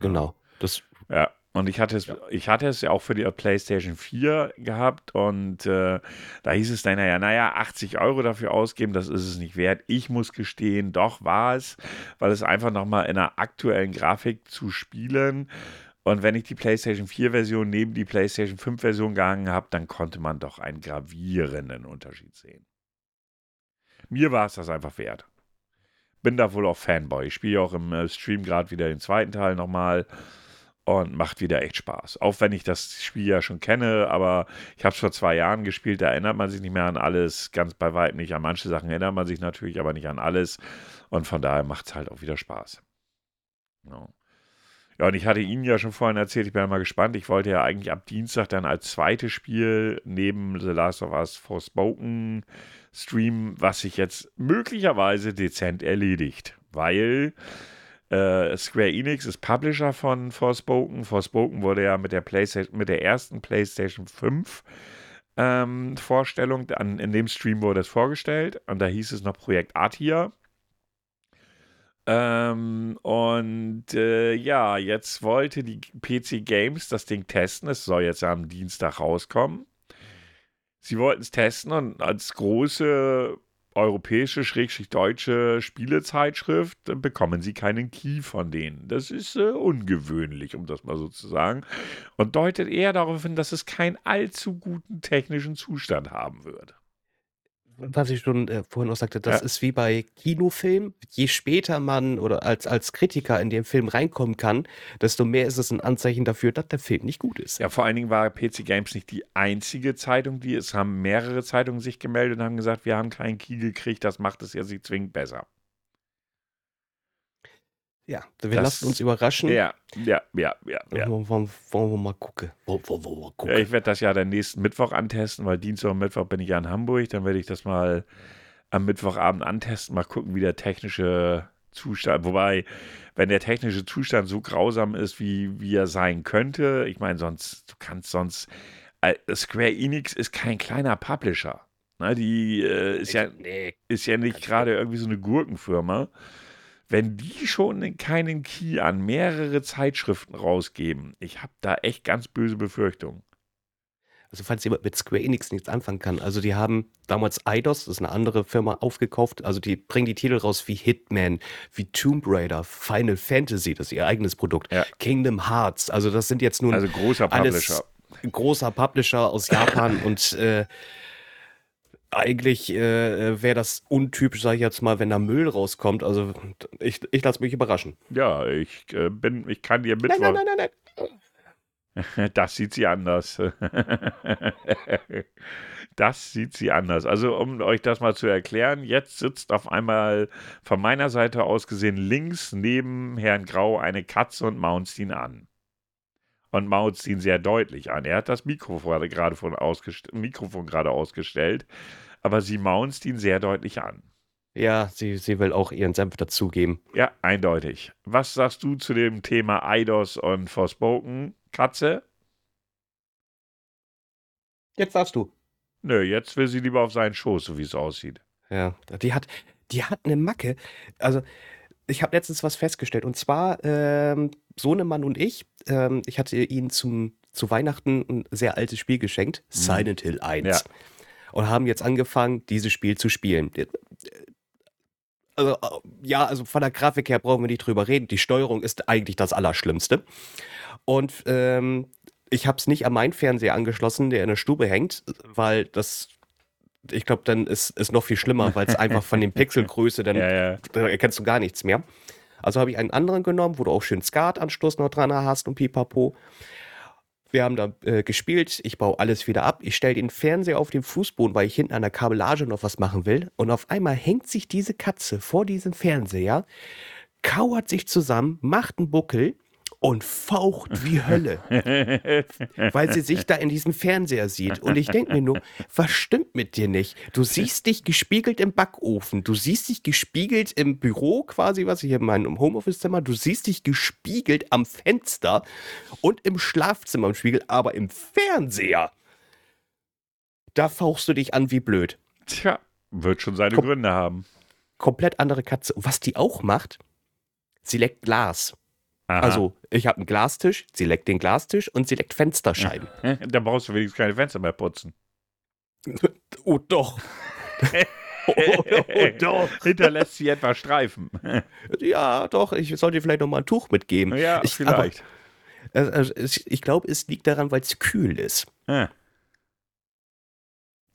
genau. Das, Ja, und ich hatte es, ich hatte es ja auch für die PlayStation 4 gehabt und äh, da hieß es dann ja, naja, 80 Euro dafür ausgeben, das ist es nicht wert. Ich muss gestehen, doch war es, weil es einfach nochmal in einer aktuellen Grafik zu spielen und wenn ich die PlayStation 4 Version neben die PlayStation 5 Version gehangen habe, dann konnte man doch einen gravierenden Unterschied sehen. Mir war es das einfach wert. Bin da wohl auch Fanboy. Ich spiele auch im äh, Stream gerade wieder den zweiten Teil nochmal und macht wieder echt Spaß. Auch wenn ich das Spiel ja schon kenne, aber ich habe es vor zwei Jahren gespielt, da erinnert man sich nicht mehr an alles, ganz bei weitem nicht. An manche Sachen erinnert man sich natürlich, aber nicht an alles. Und von daher macht es halt auch wieder Spaß. Ja. ja, und ich hatte Ihnen ja schon vorhin erzählt, ich bin ja mal gespannt. Ich wollte ja eigentlich ab Dienstag dann als zweites Spiel neben The Last of Us Forspoken streamen, was sich jetzt möglicherweise dezent erledigt, weil äh, Square Enix ist Publisher von Forspoken. Forspoken wurde ja mit der, PlayStation, mit der ersten PlayStation 5 ähm, Vorstellung, an, in dem Stream wurde es vorgestellt und da hieß es noch Projekt Artia. Ähm, und äh, ja, jetzt wollte die PC Games das Ding testen. Es soll jetzt am Dienstag rauskommen. Sie wollten es testen und als große europäische, schrägstrich deutsche Spielezeitschrift äh, bekommen sie keinen Key von denen. Das ist äh, ungewöhnlich, um das mal so zu sagen. Und deutet eher darauf hin, dass es keinen allzu guten technischen Zustand haben wird. Was ich schon äh, vorhin auch sagte, das Ja. ist wie bei Kinofilmen. Je später man oder als, als Kritiker in den Film reinkommen kann, desto mehr ist es ein Anzeichen dafür, dass der Film nicht gut ist. Ja, vor allen Dingen war PC Games nicht die einzige Zeitung, die es haben mehrere Zeitungen sich gemeldet und haben gesagt, wir haben keinen Key gekriegt, das macht es ja nicht zwingend besser. Ja, wir Das- lassen uns überraschen. Ja, ja, ja, ja, ja. Wollen, wollen, wollen wir mal gucken. Wollen, wollen wir mal Ja, gucken. ich werde das ja dann nächsten Mittwoch antesten, weil Dienstag und Mittwoch bin ich ja in Hamburg. Dann werde ich das mal am Mittwochabend antesten, mal gucken, wie der technische Zustand, wobei, wenn der technische Zustand so grausam ist, wie, wie er sein könnte, ich meine, sonst, du kannst sonst, äh, Square Enix ist kein kleiner Publisher. Ne, die äh, ist, ja, nee, ist ja nicht gerade irgendwie so eine Gurkenfirma. Wenn die schon keinen Key an mehrere Zeitschriften rausgeben, ich habe da echt ganz böse Befürchtungen. Also falls jemand mit Square Enix nichts anfangen kann. Also die haben damals Eidos, das ist eine andere Firma, aufgekauft. Also die bringen die Titel raus wie Hitman, wie Tomb Raider, Final Fantasy, das ist ihr eigenes Produkt, ja. Kingdom Hearts. Also das sind jetzt nun also großer Publisher. großer Publisher aus Japan und äh, eigentlich äh, wäre das untypisch, sage ich jetzt mal, wenn da Müll rauskommt. Also ich, ich lasse mich überraschen. Ja, ich äh, bin, ich kann dir Mittwoch. Nein, nein, nein, nein, nein. Das sieht sie anders. Das sieht sie anders. Also, um euch das mal zu erklären, jetzt sitzt auf einmal von meiner Seite aus gesehen links neben Herrn Grau eine Katze und maunzt ihn an. Und maunzt ihn sehr deutlich an. Er hat das Mikrofon gerade, von Mikrofon gerade ausgestellt, aber sie maunzt ihn sehr deutlich an. Ja, sie, sie will auch ihren Senf dazugeben. Ja, eindeutig. Was sagst du zu dem Thema Eidos und Forspoken? Katze? Jetzt darfst du. Nö, jetzt will sie lieber auf seinen Schoß, so wie es aussieht. Ja, die hat, die hat eine Macke. Also, ich habe letztens was festgestellt. Und zwar, ähm, Sohnemann und ich, ähm, ich hatte ihnen zum, zu Weihnachten ein sehr altes Spiel geschenkt, mhm. Silent Hill 1. Ja. Und haben jetzt angefangen, dieses Spiel zu spielen. Also, ja, also von der Grafik her brauchen wir nicht drüber reden. Die Steuerung ist eigentlich das Allerschlimmste. Und ähm, ich habe es nicht an meinen Fernseher angeschlossen, der in der Stube hängt, weil das, ich glaube, dann ist es noch viel schlimmer, weil es einfach von den Pixelgröße, dann ja, ja. Da erkennst du gar nichts mehr. Also habe ich einen anderen genommen, wo du auch schön SCART-Anschluss noch dran hast und pipapo. Wir haben da äh, gespielt, ich baue alles wieder ab, ich stelle den Fernseher auf den Fußboden, weil ich hinten an der Kabellage noch was machen will. Und auf einmal hängt sich diese Katze vor diesem Fernseher, kauert sich zusammen, macht einen Buckel und faucht wie Hölle, weil sie sich da in diesem Fernseher sieht. Und ich denke mir nur, was stimmt mit dir nicht? Du siehst dich gespiegelt im Backofen, du siehst dich gespiegelt im Büro quasi, was ich hier in meinem Homeoffice-Zimmer, du siehst dich gespiegelt am Fenster und im Schlafzimmer im Spiegel, aber im Fernseher, da fauchst du dich an wie blöd. Tja, wird schon seine Kom Gründe haben. Komplett andere Katze. Und was die auch macht, sie leckt Glas. Aha. Also, ich habe einen Glastisch, sie leckt den Glastisch und sie leckt Fensterscheiben. da brauchst du wenigstens keine Fenster mehr putzen. oh, doch. oh, oh, doch. Hinterlässt sie etwa Streifen. ja, doch. Ich sollte vielleicht noch mal ein Tuch mitgeben. Ja, ich, vielleicht. Aber, also, ich glaube, es liegt daran, weil es kühl ist. Ah.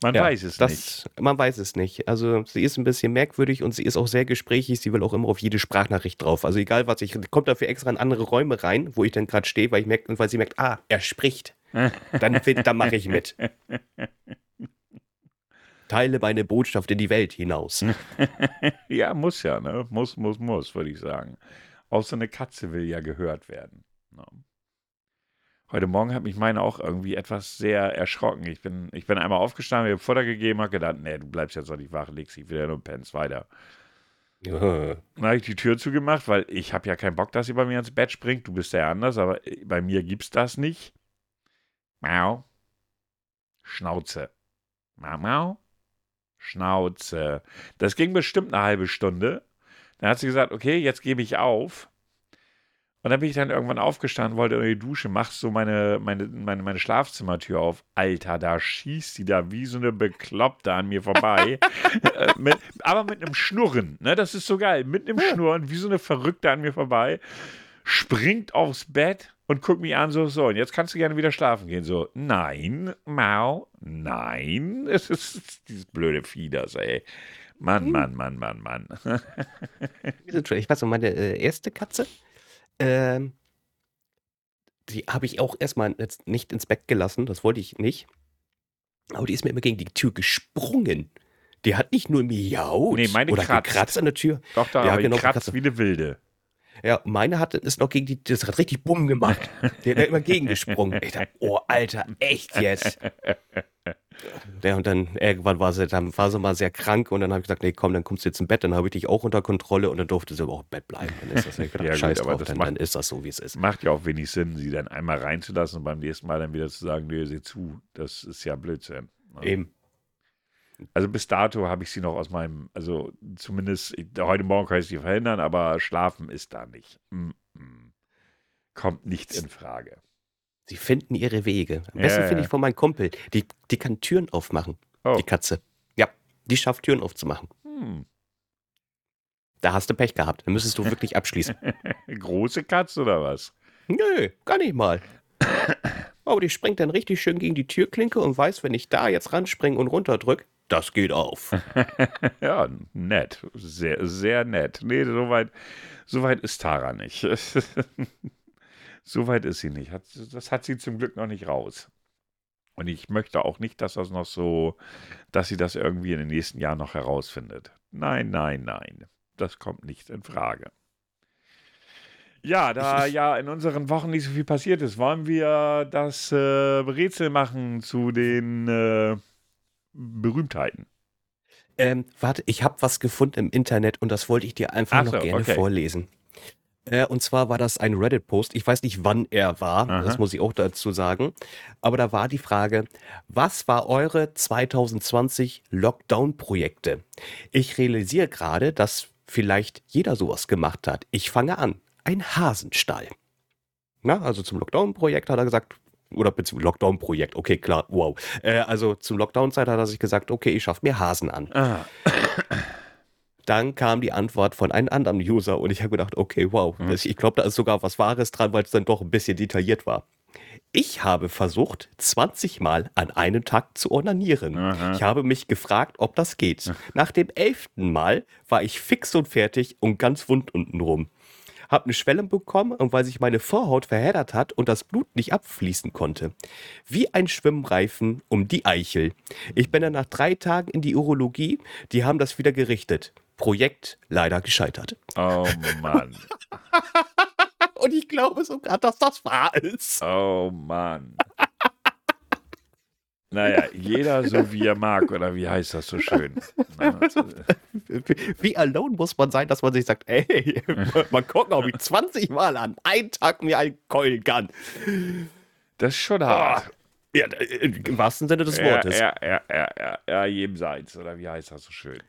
Man ja, weiß es das, nicht. Man weiß es nicht. Also sie ist ein bisschen merkwürdig und sie ist auch sehr gesprächig. Sie will auch immer auf jede Sprachnachricht drauf. Also egal was ich, kommt dafür extra in andere Räume rein, wo ich dann gerade stehe, weil ich merke, weil sie merkt, ah, er spricht. dann, dann mache ich mit. Teile meine Botschaft in die Welt hinaus. ja, muss ja, ne? Muss, muss, muss, würde ich sagen. Auch so eine Katze will ja gehört werden. No. Heute Morgen hat mich meine auch irgendwie etwas sehr erschrocken. Ich bin, ich bin einmal aufgestanden, habe Futter gegeben, habe gedacht, nee, du bleibst jetzt doch nicht wach, legst dich wieder nur pennst weiter. Ja. Dann habe ich die Tür zugemacht, weil ich habe ja keinen Bock, dass sie bei mir ins Bett springt. Du bist ja anders, aber bei mir gibt's das nicht. Mau. Schnauze. Mau, mau. Schnauze. Das ging bestimmt eine halbe Stunde. Dann hat sie gesagt, okay, jetzt gebe ich auf. Und dann bin ich dann irgendwann aufgestanden, wollte in die Dusche, machst so meine, meine, meine, meine Schlafzimmertür auf. Alter, da schießt sie da wie so eine Bekloppte an mir vorbei. äh, mit, aber mit einem Schnurren, ne? Das ist so geil. Mit einem Schnurren, wie so eine Verrückte an mir vorbei. Springt aufs Bett und guckt mich an, so, so, und jetzt kannst du gerne wieder schlafen gehen. So, nein, Mau, nein. Es ist dieses blöde das, ey. Mann, hm. Mann, Mann, Mann, Mann. ich weiß noch, meine äh, erste Katze, ähm, die habe ich auch erstmal jetzt nicht ins Bett gelassen, das wollte ich nicht. Aber die ist mir immer gegen die Tür gesprungen. Die hat nicht nur miaut nee, meine oder kratzt. gekratzt an der Tür. Doch, da, ja, genau, kratzt wie eine Wilde. Ja, meine hat ist noch gegen die, das hat richtig Bumm gemacht. Der hat immer gegengesprungen. Ich dachte, oh Alter, echt jetzt? Ja, und dann irgendwann war sie, dann war sie mal sehr krank und dann habe ich gesagt, nee, komm, dann kommst du jetzt im Bett, dann habe ich dich auch unter Kontrolle und dann durfte sie aber auch im Bett bleiben. Dann ist das, ich gedacht, Ja, gut, scheiß aber drauf, das dann, macht- dann ist das so, wie es ist. Macht ja auch wenig Sinn, sie dann einmal reinzulassen und beim nächsten Mal dann wieder zu sagen, nö, sieh zu. Das ist ja Blödsinn. ne? Eben. Also bis dato habe ich sie noch aus meinem, also zumindest, heute Morgen kann ich sie verhindern, aber schlafen ist da nicht. Mm -mm. Kommt nicht in Frage. Sie finden ihre Wege. Am besten ja. finde ich von meinem Kumpel. Die, die kann Türen aufmachen, Oh. die Katze. Ja, die schafft Türen aufzumachen. Hm. Da hast du Pech gehabt. Dann müsstest du wirklich abschließen. Große Katze oder was? Nö, gar nicht mal. Aber die springt dann richtig schön gegen die Türklinke und weiß, wenn ich da jetzt ranspringe und runterdrück, das geht auf. Ja, nett. Sehr, sehr nett. Nee, soweit so weit ist Tara nicht. so weit ist sie nicht. Hat, das hat sie zum Glück noch nicht raus. Und ich möchte auch nicht, dass das noch so, dass sie das irgendwie in den nächsten Jahren noch herausfindet. Nein, nein, nein. Das kommt nicht in Frage. Ja, da ja in unseren Wochen nicht so viel passiert ist, wollen wir das äh, Rätsel machen zu den äh, Berühmtheiten. Ähm, warte, ich habe was gefunden im Internet und das wollte ich dir einfach Ach noch so, gerne okay. vorlesen. Äh, und zwar war das ein Reddit-Post. Ich weiß nicht, wann er war, Aha. das muss ich auch dazu sagen. Aber da war die Frage, was war eure 2020 Lockdown-Projekte? Ich realisiere gerade, dass vielleicht jeder sowas gemacht hat. Ich fange an. Ein Hasenstall. Na, also zum Lockdown-Projekt hat er gesagt, oder beziehungsweise Lockdown-Projekt, okay, klar, wow. Äh, also zum Lockdown-Zeit hat er sich gesagt, okay, ich schaffe mir Hasen an. Ah, Dann kam die Antwort von einem anderen User und ich habe gedacht, okay, wow, Mhm. ich glaube, da ist sogar was Wahres dran, weil es dann doch ein bisschen detailliert war. Ich habe versucht, 20 Mal an einem Tag zu onanieren. Aha. Ich habe mich gefragt, ob das geht. Nach dem elften Mal war ich fix und fertig und ganz wund untenrum. Hab eine Schwelle bekommen und weil sich meine Vorhaut verheddert hat und das Blut nicht abfließen konnte. Wie ein Schwimmreifen um die Eichel. Ich bin dann nach drei Tagen in die Urologie, die haben das wieder gerichtet. Projekt leider gescheitert. oh Mann. Und ich glaube sogar, dass das wahr ist. Oh Mann. Naja, jeder so wie er mag, oder wie heißt das so schön? Also, Wie alone muss man sein, dass man sich sagt, ey, mal gucken, ob ich 20 Mal an einen Tag mir einen keulen kann. Das ist schon hart. Ja, äh, im wahrsten Sinne des Wortes. ja, ja, ja, ja, ja, jedem seins, oder wie heißt das so schön?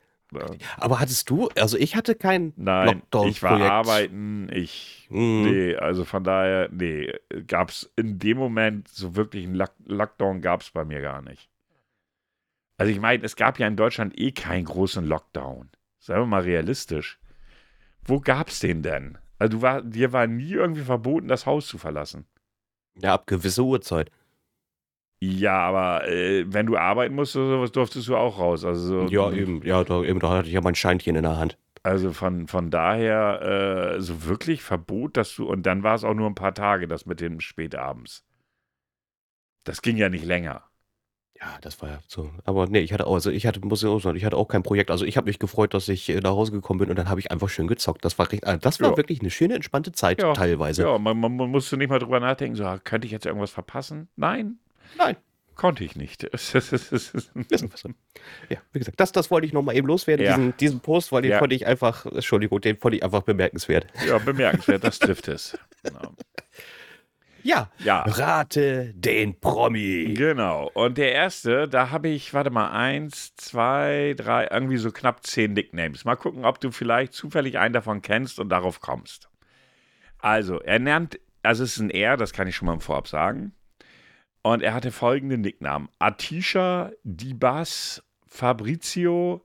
Aber hattest du, also ich hatte kein Nein, ich war arbeiten, ich, Mhm. nee, also von daher, nee, gab es in dem Moment so wirklich einen Lock Lockdown gab es bei mir gar nicht. Also ich meine, es gab ja in Deutschland eh keinen großen Lockdown. Seien wir mal realistisch. Wo gab's den denn? Also du war, dir war nie irgendwie verboten, das Haus zu verlassen. Ja, ab gewisse Uhrzeit. Ja, aber äh, wenn du arbeiten musst oder sowas, durftest du auch raus. Also, so- Ja, eben, ja, da, eben, da hatte ich ja mein Scheinchen in der Hand. Also von, von daher äh, so wirklich Verbot, dass du, und dann war es auch nur ein paar Tage, das mit dem Spätabends. Das ging ja nicht länger. Ja, das war ja so. Aber nee, ich hatte auch, also ich hatte, muss ich auch sagen, ich hatte auch kein Projekt. Also ich habe mich gefreut, dass ich äh, nach Hause gekommen bin und dann habe ich einfach schön gezockt. Das war, recht, äh, das war Ja. wirklich eine schöne, entspannte Zeit Ja, teilweise. Ja, man, man, musste nicht mal drüber nachdenken, so, könnte ich jetzt irgendwas verpassen? Nein, Nein. konnte ich nicht. Ja, wie gesagt, das, das wollte ich nochmal eben loswerden, Ja. diesen, diesen Post, weil den Ja. fand ich einfach, Entschuldigung, den fand ich einfach bemerkenswert. ja, bemerkenswert, das trifft es. Genau. Ja, Ja. rate den Promi. Genau. Und der erste, da habe ich, warte mal, eins, zwei, drei, irgendwie so knapp zehn Nicknames. Mal gucken, ob du vielleicht zufällig einen davon kennst und darauf kommst. Also, er nennt, also es ist ein R, das kann ich schon mal im Vorab sagen. Und er hatte folgende Nicknamen: Atisha, Dibas, Fabrizio,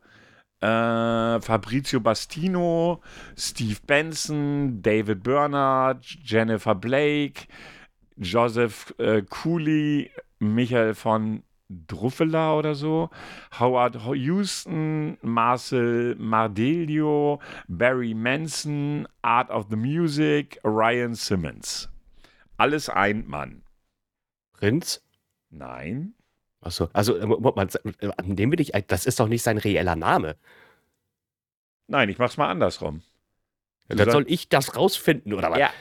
äh, Fabrizio Bastino, Steve Benson, David Bernard, Jennifer Blake, Joseph äh, Cooley, Michael von Druffela oder so, Howard Houston, Marcel Mardelio, Barry Manson, Art of the Music, Ryan Simmons. Alles ein Mann. Prinz? Nein. Achso, also, äh, äh, nehmen wir dich, das ist doch nicht sein reeller Name. Nein, ich mach's mal andersrum. Dann soll- ich das rausfinden, oder was? Ja.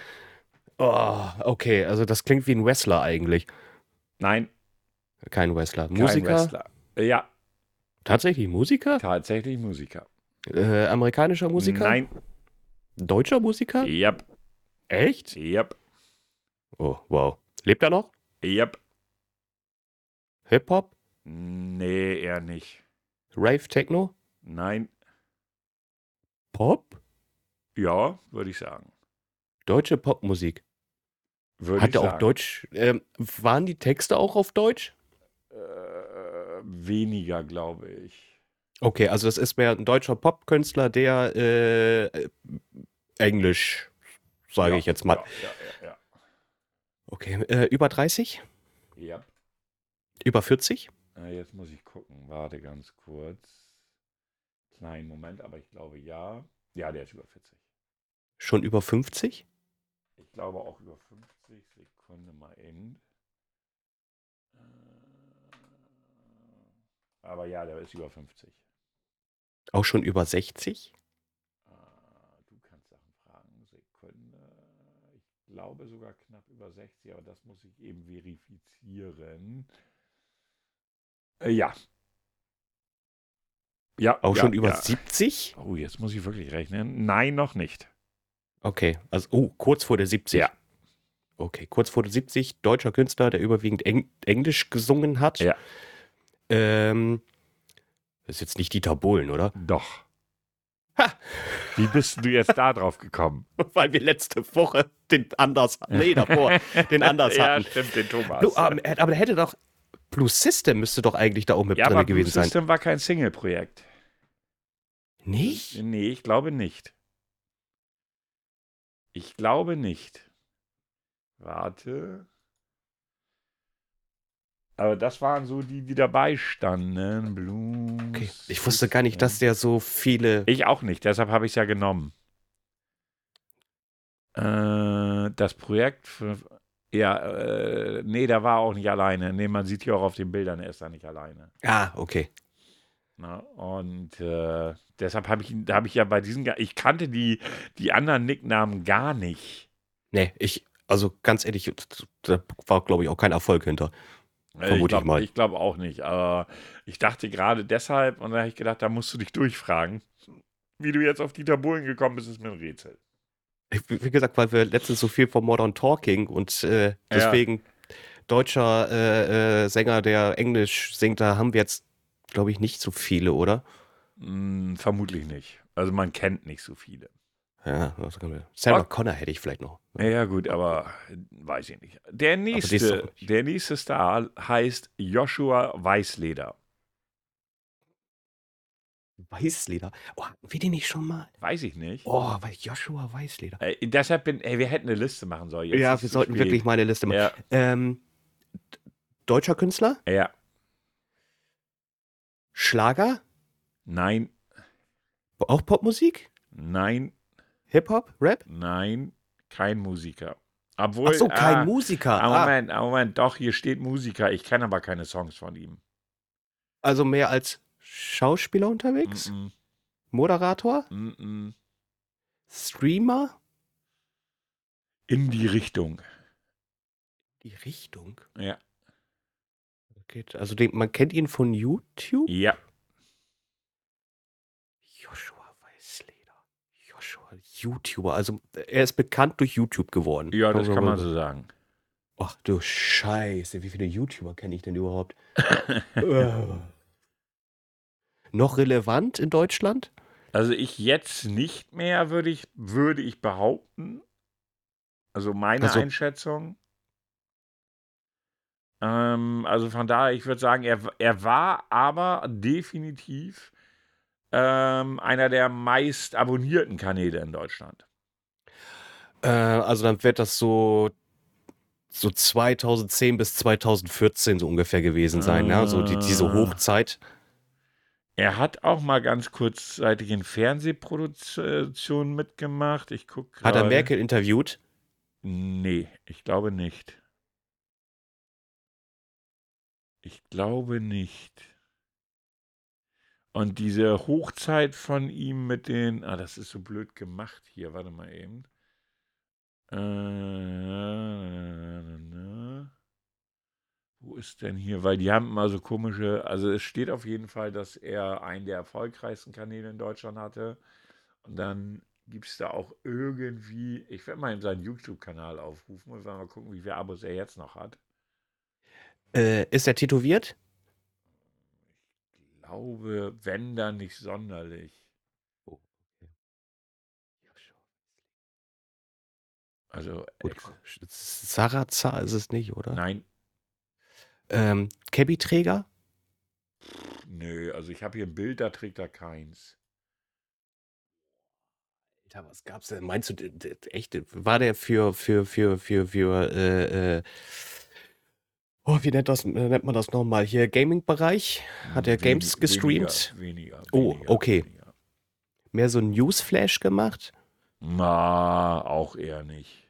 Oh, okay, also das klingt wie ein Wrestler eigentlich. Nein, Kein Wrestler. kein Musiker? Wrestler. Ja, Tatsächlich Musiker? tatsächlich Musiker. Äh, amerikanischer Musiker? Nein. Deutscher Musiker? Yep, Echt? yep, Oh, wow. Lebt er noch? Yep. Hip-Hop? Nee, eher nicht. Rave, Techno? Nein. Pop? Ja, würde ich sagen. Deutsche Popmusik. Würde Hat ich er auch sagen. Deutsch? Ähm, waren die Texte auch auf Deutsch? Äh, weniger, glaube ich. Okay, also das ist mehr ein deutscher Popkünstler, der äh, Englisch, sage Ja, ich jetzt mal. Ja, ja, ja. Okay, äh, über 30? ja. Über 40? Äh, Jetzt muss ich gucken. Warte ganz kurz. Kleinen Moment, aber ich glaube ja. Ja, der ist über 40. Schon über 50? Ich glaube auch über 50. Sekunde mal eben. Äh, Aber ja, der ist über 50. Auch schon über 60? Äh, Du kannst Sachen fragen. Sekunde. Ich glaube sogar knapp über 60, aber das muss ich eben verifizieren. Äh, Ja. Ja. Auch ja, schon über ja. 70? Oh, jetzt muss ich wirklich rechnen. Nein, noch nicht. Okay, also oh, kurz vor der 70. Ja. Okay, kurz vor der 70, deutscher Künstler, der überwiegend Eng Englisch gesungen hat. Ja. Ähm, das ist jetzt nicht Dieter Bohlen, oder? Doch. Ha! Wie bist du jetzt da drauf gekommen? Weil wir letzte Woche den anders, nee, davor, den anders ja, hatten. stimmt, den Thomas. Blue, aber, aber der hätte doch, Blue System müsste doch eigentlich da auch mit ja, drin aber Blue gewesen sein. System war kein Single-Projekt. Nicht? Nee, ich glaube nicht. Ich glaube nicht. Warte. Aber das waren so die, die dabei standen. Blues. Okay. Ich wusste gar nicht, dass der so viele. Ich auch nicht, deshalb habe ich es ja genommen. Äh, das Projekt, für, ja, äh, nee, der war auch nicht alleine. Nee, man sieht hier auch auf den Bildern, er ist da nicht alleine. Ah, okay. Na, und äh, deshalb habe ich, ihn- da habe ich ja bei diesen, ich kannte die, die anderen Nicknamen gar nicht. Nee, ich, also ganz ehrlich, da war, glaube ich, auch kein Erfolg hinter. Äh, Vermute ich glaube mal. ich glaub auch nicht. Aber ich dachte gerade deshalb, und da habe ich gedacht, da musst du dich durchfragen. Wie du jetzt auf Dieter Bohlen gekommen bist, ist mir ein Rätsel. Wie gesagt, weil wir letztens so viel von Modern Talking und äh, deswegen deutscher äh, äh, Sänger, der Englisch singt, da haben wir jetzt, glaube ich, nicht so viele, oder? Hm, vermutlich nicht. Also man kennt nicht so viele. Ja, was können wir? Sarah Okay. Connor hätte ich vielleicht noch. Ja, ja, gut, aber äh, weiß ich nicht. Der nächste, nicht- der nächste Star heißt Joshua Weißleder. Weißleder. Oh, hatten wir den nicht schon mal? Weiß ich nicht. Oh, weil Joshua Weißleder. Äh, deshalb bin, ey, wir hätten eine Liste machen sollen. Jetzt ja, wir sollten spät. wirklich mal eine Liste machen. Ja, Ähm, deutscher Künstler? ja, Schlager? nein, Auch Popmusik? nein, Hip-Hop? Rap? nein, kein Musiker. Obwohl, Ach so, kein ah, Musiker. Ah, Ah, Moment, ah, Moment, doch, hier steht Musiker. Ich kenne aber keine Songs von ihm. also mehr als Schauspieler unterwegs? Mm Moderator? -mm, mm -mm. Streamer? In die Richtung. Die Richtung. Ja. Geht, also den, man kennt ihn von YouTube? Ja. Joshua Weißleder. Joshua, YouTuber. Also er ist bekannt durch YouTube geworden. Ja, das kann man so sagen. Ach du Scheiße, wie viele YouTuber kenne ich denn überhaupt? Äh. Noch relevant in Deutschland? Also ich jetzt nicht mehr, würde ich, würde ich behaupten. Also meine Also- Einschätzung. Ähm, also von daher, ich würde sagen, er, er war aber definitiv ähm, einer der meist abonnierten Kanäle in Deutschland. Äh, also dann wird das so, so 2010 bis 2014 so ungefähr gewesen sein, ne? So die, diese Ah. Hochzeit. Er hat auch mal ganz kurzzeitig in Fernsehproduktionen mitgemacht. Ich gucke Hat er Merkel interviewt? Nee, ich glaube nicht. Ich glaube nicht. Und diese Hochzeit von ihm mit den, ah, das ist so blöd gemacht hier, warte mal eben. Äh, wo ist denn hier? Weil die haben immer so komische, also es steht auf jeden Fall, dass er einen der erfolgreichsten Kanäle in Deutschland hatte. Und dann gibt es da auch irgendwie, ich werde mal in seinen YouTube-Kanal aufrufen und mal gucken, wie viele Abos er jetzt noch hat. Äh, ist er tätowiert? Ich glaube, wenn dann nicht sonderlich. Oh, okay. Also, Gut, ex- Sarazar ist es nicht, oder? nein, Ähm, Cabby-Träger? nö, also ich habe hier ein Bild, da trägt er keins. Alter, was gab's denn? Meinst du, echt, war der für, für, für, für, für, äh, äh, oh, wie nennt, das, äh, nennt man das nochmal? Hier, Gaming-Bereich? Hat er Wenig- Games gestreamt? Weniger, weniger. Oh, weniger, okay. Weniger. Mehr so ein Newsflash gemacht? Na, auch eher nicht.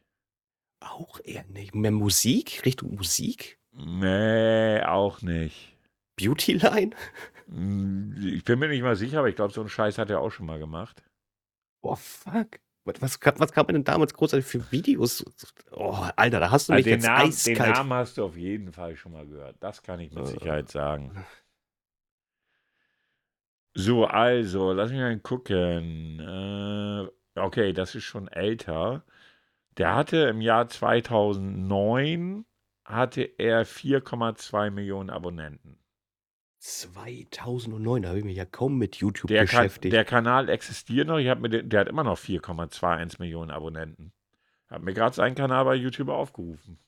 Auch eher nicht. Mehr Musik? Richtung Musik? Nee, auch nicht. Beautyline? Hm, Ich bin mir nicht mal sicher, aber ich glaube, so einen Scheiß hat er auch schon mal gemacht. Oh, fuck. Was, was, man denn damals großartig für Videos? Oh, Alter, da hast du Also mich den, jetzt Namen, den eiskalt. Namen hast du auf jeden Fall schon mal gehört. Das kann ich mit Äh. Sicherheit sagen. So, also, lass mich mal gucken. Äh, okay, das ist schon älter. Der hatte im Jahr 2009 hatte er 4,2 Millionen Abonnenten. 2009, da habe ich mich ja kaum mit YouTube Der, beschäftigt. der Kanal existiert noch. Ich hab mir den, der hat immer noch 4,21 Millionen Abonnenten. Hab mir gerade seinen Kanal bei YouTube aufgerufen.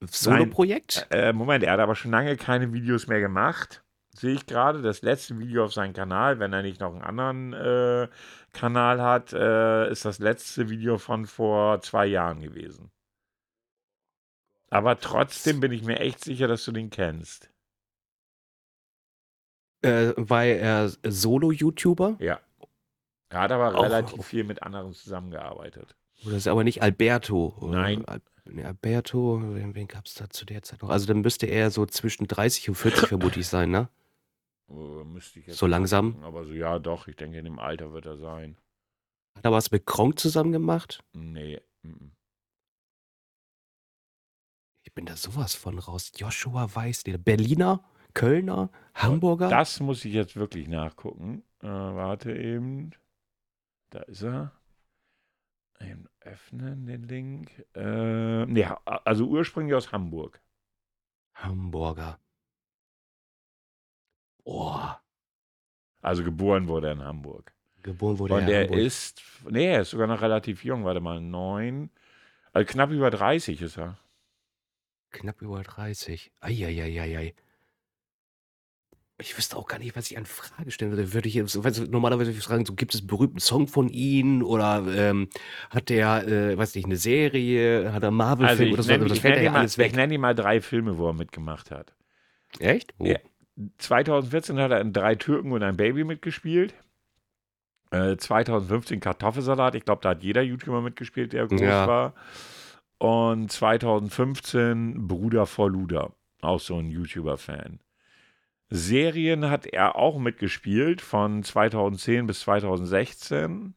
Solo-Projekt? Äh, Moment, er hat aber schon lange keine Videos mehr gemacht. Sehe ich gerade. Das letzte Video auf seinem Kanal, wenn er nicht noch einen anderen äh, Kanal hat, äh, ist das letzte Video von vor zwei Jahren gewesen. Aber trotzdem bin ich mir echt sicher, dass du den kennst. Äh, war er Solo-YouTuber? Ja. Er hat aber Auch- relativ viel mit anderen zusammengearbeitet. Oder ist aber nicht Alberto? Oder Nein. Al Alberto, wen, gab es da zu der Zeit noch? Also dann müsste er so zwischen 30 und 40 vermutlich sein, ne? Äh, müsste ich jetzt So langsam? gucken, Aber so, ja, doch. Ich denke, in dem Alter wird er sein. Hat er was mit Kronk zusammen gemacht? Nee. Ich bin da sowas von raus. Joshua Weiß, der Berliner, Kölner, Hamburger. Das muss ich jetzt wirklich nachgucken. Äh, warte eben. Da ist er. Eben öffnen den Link. Äh, nee, also ursprünglich aus Hamburg. Hamburger. Boah. Also geboren wurde er in Hamburg. Geboren wurde Und er in er Hamburg. ist, nee, er ist sogar noch relativ jung. Warte mal, neun. Also knapp über 30 ist er. Knapp über 30. Eieieiei. Ich wüsste auch gar nicht, was ich an Frage stellen würde. Würde ich jetzt, weißt du, normalerweise würde ich fragen, so, gibt es einen berühmten Song von ihm oder ähm, hat der, äh, weiß nicht, eine Serie, hat er einen Also Marvel-Film ich oder so? nenne Das ich fällt nenn ja dir mal, alles ich weg. nenn dir mal drei Filme, wo er mitgemacht hat. Echt? Oh. Ja. 2014 hat er in Drei Türken und ein Baby mitgespielt. Äh, 2015 Kartoffelsalat. Ich glaube, da hat jeder YouTuber mitgespielt, der groß Ja. war. Und 2015 Bruder vor Luder. Auch so ein YouTuber-Fan. Serien hat er auch mitgespielt von 2010 bis 2016.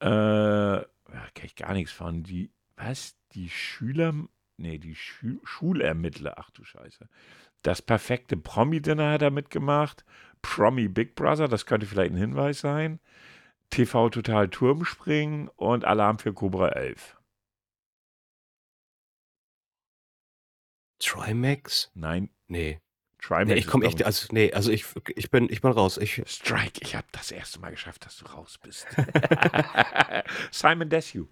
Äh, da kenne ich gar nichts von. Die, was? Die Schüler, nee, die Schu Schulermittler. Ach du Scheiße. Das perfekte Promi-Dinner hat er mitgemacht. Promi Big Brother, das könnte vielleicht ein Hinweis sein. TV Total Turmspringen und Alarm für Cobra 11. Trimax? Nein, Nee. Trimax. nee ich komme echt, also, nee, also ich, ich bin, ich bin raus. Ich, ich, Strike, ich habe das erste Mal geschafft, dass du raus bist. Simon Desue.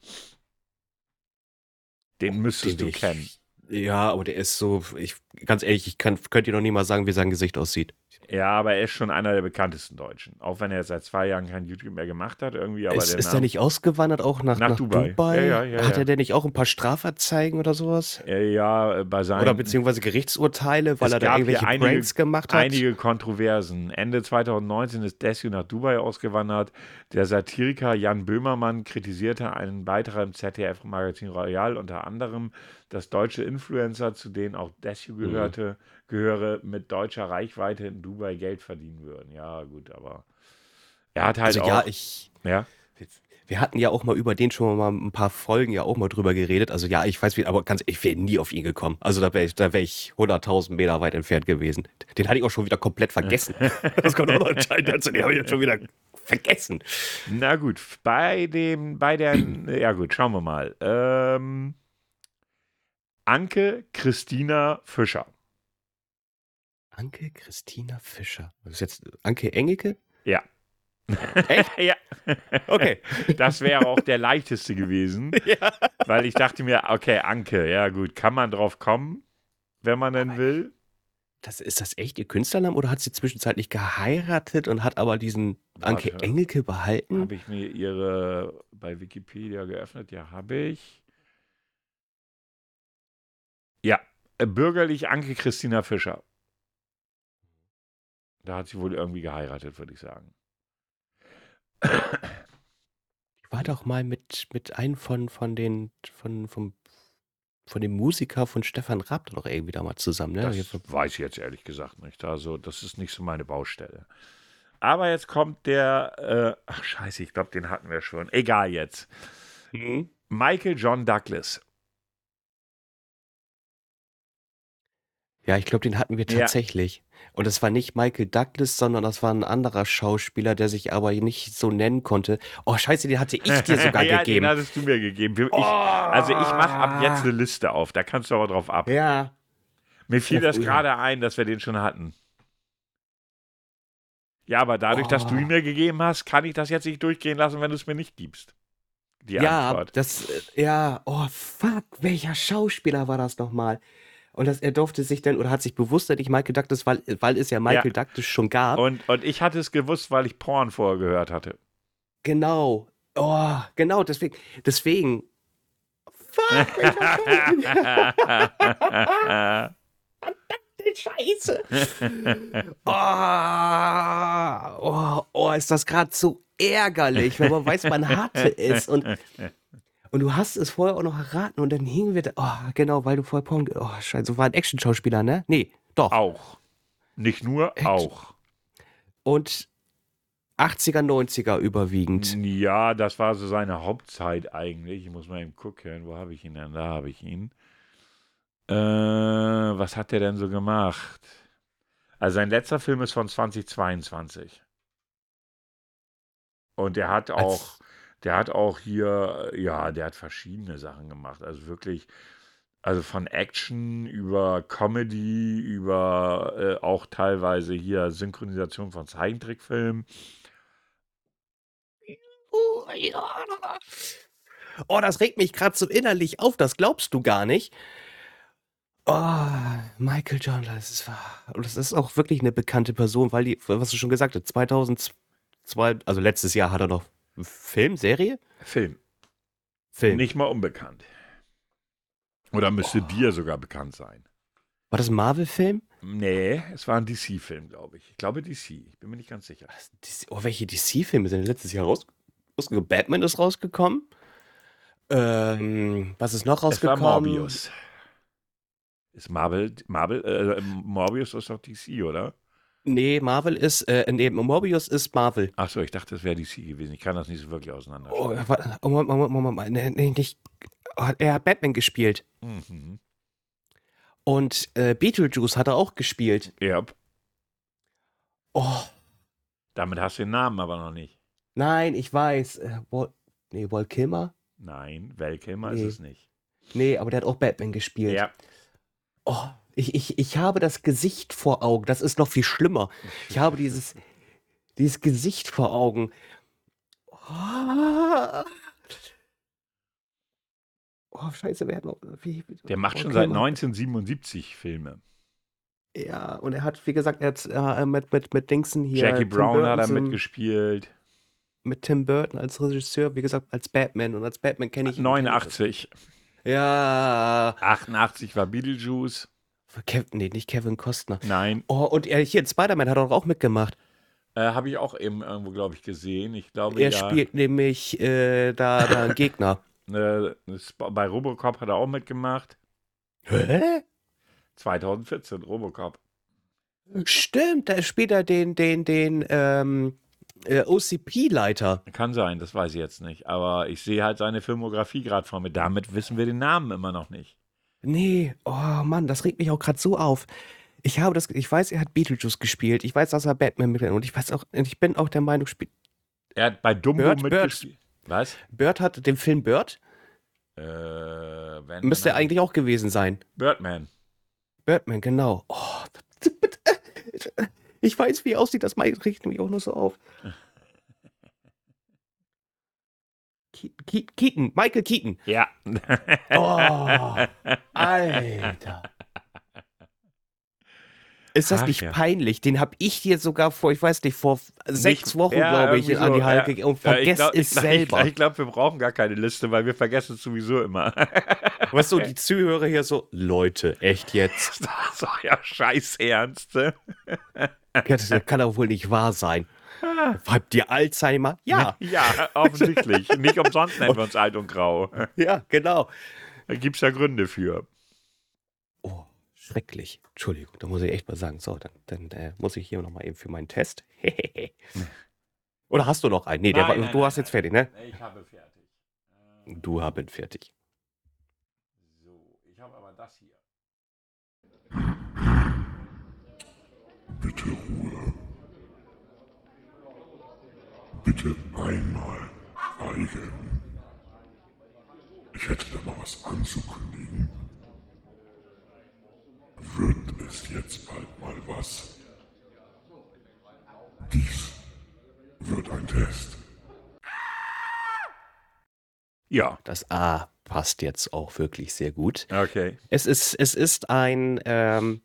Den müsstest Den du ich- kennen. ja, aber der ist so, ich, ganz ehrlich, ich kann, könnt ihr noch nie mal sagen, wie sein Gesicht aussieht. Ja, aber er ist schon einer der bekanntesten Deutschen. Auch wenn er seit zwei Jahren kein YouTube mehr gemacht hat, irgendwie. Aber ist der ist er nicht ausgewandert auch nach, Nach nach, Dubai. Dubai? Ja, ja, ja, Hat er denn nicht auch ein paar Strafanzeigen oder sowas? Ja, bei seinen. Oder beziehungsweise Gerichtsurteile, weil er da irgendwelche einige- Pranks gemacht hat? Einige Kontroversen. Ende 2019 ist Desue nach Dubai ausgewandert. Der Satiriker Jan Böhmermann kritisierte einen Beitrag im ZDF-Magazin Royal unter anderem, dass deutsche Influencer, zu denen auch Desue Mhm. Gehöre, mit deutscher Reichweite in Dubai Geld verdienen würden. Ja, gut, aber er hat halt Also auch. ja, ich. ja, Wir hatten ja auch mal über den schon mal ein paar Folgen ja auch mal drüber geredet. Also ja, ich weiß wie, aber ganz, ich wäre nie auf ihn gekommen. Also da wäre ich, da wäre ich 100.000 Meter weit entfernt gewesen. Den hatte ich auch schon wieder komplett vergessen. Das kommt auch noch entscheidend dazu. Den habe ich jetzt schon wieder vergessen. Na gut, bei dem, bei der, ja gut, schauen wir mal. Ähm, Anke Christina Fischer. Anke Christina Fischer. Das ist jetzt Anke Engelke? Ja. Echt? ja. Okay. Das wäre auch der leichteste gewesen, ja. weil ich dachte mir, okay, Anke, ja gut, kann man drauf kommen, wenn man denn Aber will? Das, ist das echt ihr Künstlername oder hat sie zwischenzeitlich geheiratet und hat aber diesen Anke Warte. Engelke behalten? Habe ich mir ihre bei Wikipedia geöffnet? Ja, habe ich. Ja, äh, bürgerlich Anke Christina Fischer. Da hat sie wohl irgendwie geheiratet, würde ich sagen. Ich war doch mal mit, mit einem von, von den, von, vom, von dem Musiker von Stefan Raab doch irgendwie da mal zusammen, ne? Das von- weiß ich jetzt ehrlich gesagt nicht. Also, das ist nicht so meine Baustelle. Aber jetzt kommt der, äh, ach scheiße, ich glaube, den hatten wir schon. Egal jetzt. Mhm. Michael John Douglas. Ja, ich glaube, den hatten wir Ja. tatsächlich. Und das war nicht Michael Douglas, sondern das war ein anderer Schauspieler, der sich aber nicht so nennen konnte. Oh, scheiße, den hatte ich dir sogar ja, gegeben. den hattest du mir gegeben. Ich, Oh. also, ich mache ab jetzt eine Liste auf. Da kannst du aber drauf ab. Ja. Mir fiel Ja, das gerade ein, dass wir den schon hatten. Ja, aber dadurch, dass du Oh. ihn mir gegeben hast, kann ich das jetzt nicht durchgehen lassen, wenn du es mir nicht gibst. Die Ja, Antwort. das, äh, ja, oh fuck, welcher Schauspieler war das nochmal? Und das, er durfte sich dann, oder hat sich bewusst nicht Michael Douglas, weil, weil es ja Michael Douglas schon gab. Und, und ich hatte es gewusst, weil ich Porn vorher gehört hatte. Genau. Oh, genau, deswegen, deswegen. Fuck, Schauspieler? Scheiße. Oh, oh, oh, ist das gerade so ärgerlich, wenn man weiß, man hatte es und, und du hast es vorher auch noch erraten und dann hingen wir da. Oh, genau, weil du vorher Porn. Oh, scheiße, war ein Action-Schauspieler, ne? Nee, doch. auch. Nicht nur, Echt? auch. Und 80er, 90er überwiegend. Ja, das war so seine Hauptzeit eigentlich. Ich muss mal eben gucken, wo habe ich ihn denn? Da habe ich ihn. Äh, was hat der denn so gemacht? Also sein letzter Film ist von 2022. Und der hat Als- auch, der hat auch hier, ja, der hat verschiedene Sachen gemacht. Also wirklich, also von Action über Comedy, über äh, auch teilweise hier Synchronisation von Zeichentrickfilmen. Oh, das regt mich gerade so innerlich auf, das glaubst du gar nicht. Oh, Michael John, das ist, wahr. und das ist auch wirklich eine bekannte Person, weil die, was du schon gesagt hast, 2002, also letztes Jahr hat er noch Film, Serie? Film. Film. Nicht mal unbekannt. Oder müsste dir sogar bekannt sein. War das ein Marvel-Film? Nee, es war ein DC-Film, glaube ich. Ich glaube DC. Ich bin mir nicht ganz sicher. DC Oh, welche DC-Filme sind denn letztes Jahr raus, rausgekommen? Batman ist rausgekommen. Ähm, was ist noch Es war rausgekommen? Morbius. Ist Marvel, Marvel, äh, Morbius ist doch DC, oder? Nee, Marvel ist, äh, nee, Morbius ist Marvel. Achso, ich dachte, das wäre DC gewesen. Ich kann das nicht so wirklich auseinander. Oh, oh, Moment, Moment, Moment, Moment, nee, nee, nicht. Er hat Batman gespielt. Mhm. Und äh, Beetlejuice hat er auch gespielt. Ja, Oh, damit hast du den Namen aber noch nicht. nein, ich weiß. Äh, Wal nee, Walt Kilmer? Nein, Val Kilmer Nee. ist es nicht. Nee, aber der hat auch Batman gespielt. Ja. Oh, ich, ich, ich habe das Gesicht vor Augen. Das ist noch viel schlimmer. Ich habe dieses, dieses Gesicht vor Augen. Oh, oh scheiße, wer hat noch. Wie, Der macht Walt schon seit Kilmer. 1977 Filme. Ja, und er hat, wie gesagt, er hat äh, mit, mit, mit Dingsen hier. Jackie Tim Brown hat Burton er so- mitgespielt. Mit Tim Burton als Regisseur, wie gesagt, als Batman. Und als Batman kenne ich ihn. 89. Ja. 88 war Beetlejuice. Kev nee, nicht Kevin Costner. Nein, Oh, und er, hier, in Spider-Man hat er doch auch mitgemacht. äh, habe ich auch eben irgendwo, glaube ich, gesehen. Ich glaube, Er ja. spielt nämlich äh, da, da einen Gegner. Äh, bei Robocop hat er auch mitgemacht. Hä? 2014, Robocop. Stimmt, da spielt er den, den, den ähm, äh, OCP-Leiter. Kann sein, das weiß ich jetzt nicht. Aber ich sehe halt seine Filmografie gerade vor mir. Damit wissen wir den Namen immer noch nicht. Nee, oh Mann, das regt mich auch gerade so auf. Ich habe das, ich weiß, er hat Beetlejuice gespielt. Ich weiß, dass er Batman mit und ich weiß auch, ich bin auch der Meinung, spielt. Er hat bei Dumbo Bird, mitgespielt. Was? Bird hat den Film Bird. Äh, wenn Müsste er eigentlich auch gewesen sein. Birdman. Birdman, genau. Oh, ich weiß, wie er aussieht, das regt mich auch nur so auf. Keaton, Michael Keaton. Ja. Oh, Alter. Ist das Ach, nicht ja. peinlich? Den habe ich dir sogar vor, ich weiß nicht, vor sechs Wochen, Ja, glaube ich, irgendwie an die so, Halle ja. gegeben und vergesse glaub- es ich, selber. Ich, ich glaube, wir brauchen gar keine Liste, weil wir vergessen es sowieso immer. Weißt du, die Zuhörer hier so, Leute, echt jetzt? das war ja scheiß ernst. Das kann doch wohl nicht wahr sein. Habt ihr Alzheimer? Ja, Ja, offensichtlich. Nicht umsonst nennen wir uns alt und grau. ja, genau. Da gibt es ja Gründe für. Oh, schrecklich. Entschuldigung, da muss ich echt mal sagen. So, dann, dann äh, muss ich hier nochmal eben für meinen Test. Oder hast du noch einen? Nee, der Nein, war, nein, du nein, hast jetzt fertig, ne? Ich habe fertig. Ähm, Du haben fertig. So, ich habe aber das hier. Bitte Ruhe. Bitte einmal schweigen. Ich hätte da mal was anzukündigen. Wird es jetzt bald mal was? Dies wird ein Test. Ja, Das A passt jetzt auch wirklich sehr gut. okay. Es ist, es ist ein, ähm,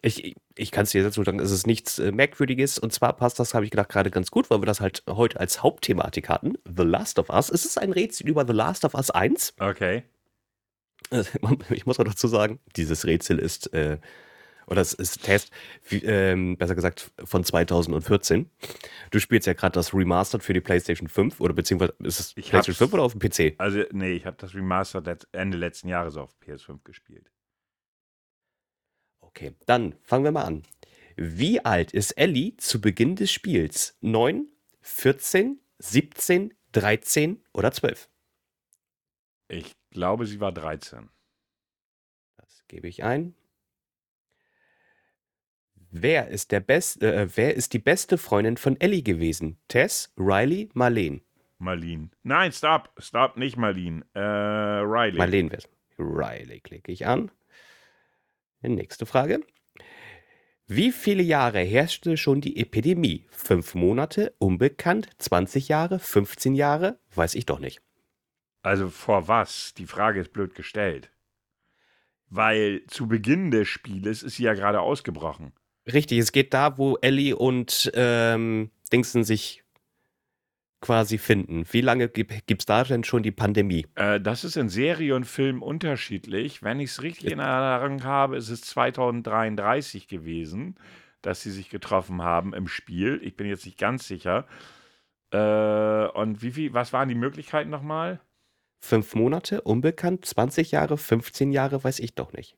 ich, ich kann es dir jetzt so sagen, es ist nichts äh, Merkwürdiges. Und zwar passt das, habe ich gedacht, gerade ganz gut, weil wir das halt heute als Hauptthematik hatten. The Last of Us. Es ist ein Rätsel über The Last of Us 1. Okay. Äh, Ich muss auch dazu sagen, dieses Rätsel ist, äh, oder es ist Test, wie, ähm, besser gesagt, von 2014. Du spielst ja gerade das Remastered für die PlayStation 5 oder beziehungsweise ist es Ich PlayStation hab's- 5 oder auf dem PC? Also, nee, ich habe das Remastered Ende letzten Jahres auf PS5 gespielt. Okay, dann fangen wir mal an. Wie alt ist Ellie zu Beginn des Spiels? 9, 14, 17, 13 oder 12? Ich glaube, sie war 13. Das gebe ich ein. Wer ist, der Best, äh, wer ist die beste Freundin von Ellie gewesen? Tess, Riley, Marlene? Marlene. Nein, stop. Stop, nicht Marlene. Äh, Riley. Marlene wird. Riley klicke ich an. Nächste Frage. Wie viele Jahre herrschte schon die Epidemie? Fünf Monate, unbekannt, 20 Jahre, 15 Jahre? Weiß ich doch nicht. Also vor was? Die Frage ist blöd gestellt. Weil zu Beginn des Spieles ist sie ja gerade ausgebrochen. Richtig, es geht da, wo Ellie und ähm, Dingsen sich quasi finden. Wie lange gibt es da denn schon die Pandemie? Äh, das ist in Serie und Film unterschiedlich. Wenn ich es richtig in Erinnerung habe, ist es 2033 gewesen, dass sie sich getroffen haben im Spiel. Ich bin jetzt nicht ganz sicher. Äh, und wie viel, was waren die Möglichkeiten nochmal? Fünf Monate, unbekannt, 20 Jahre, 15 Jahre, weiß ich doch nicht.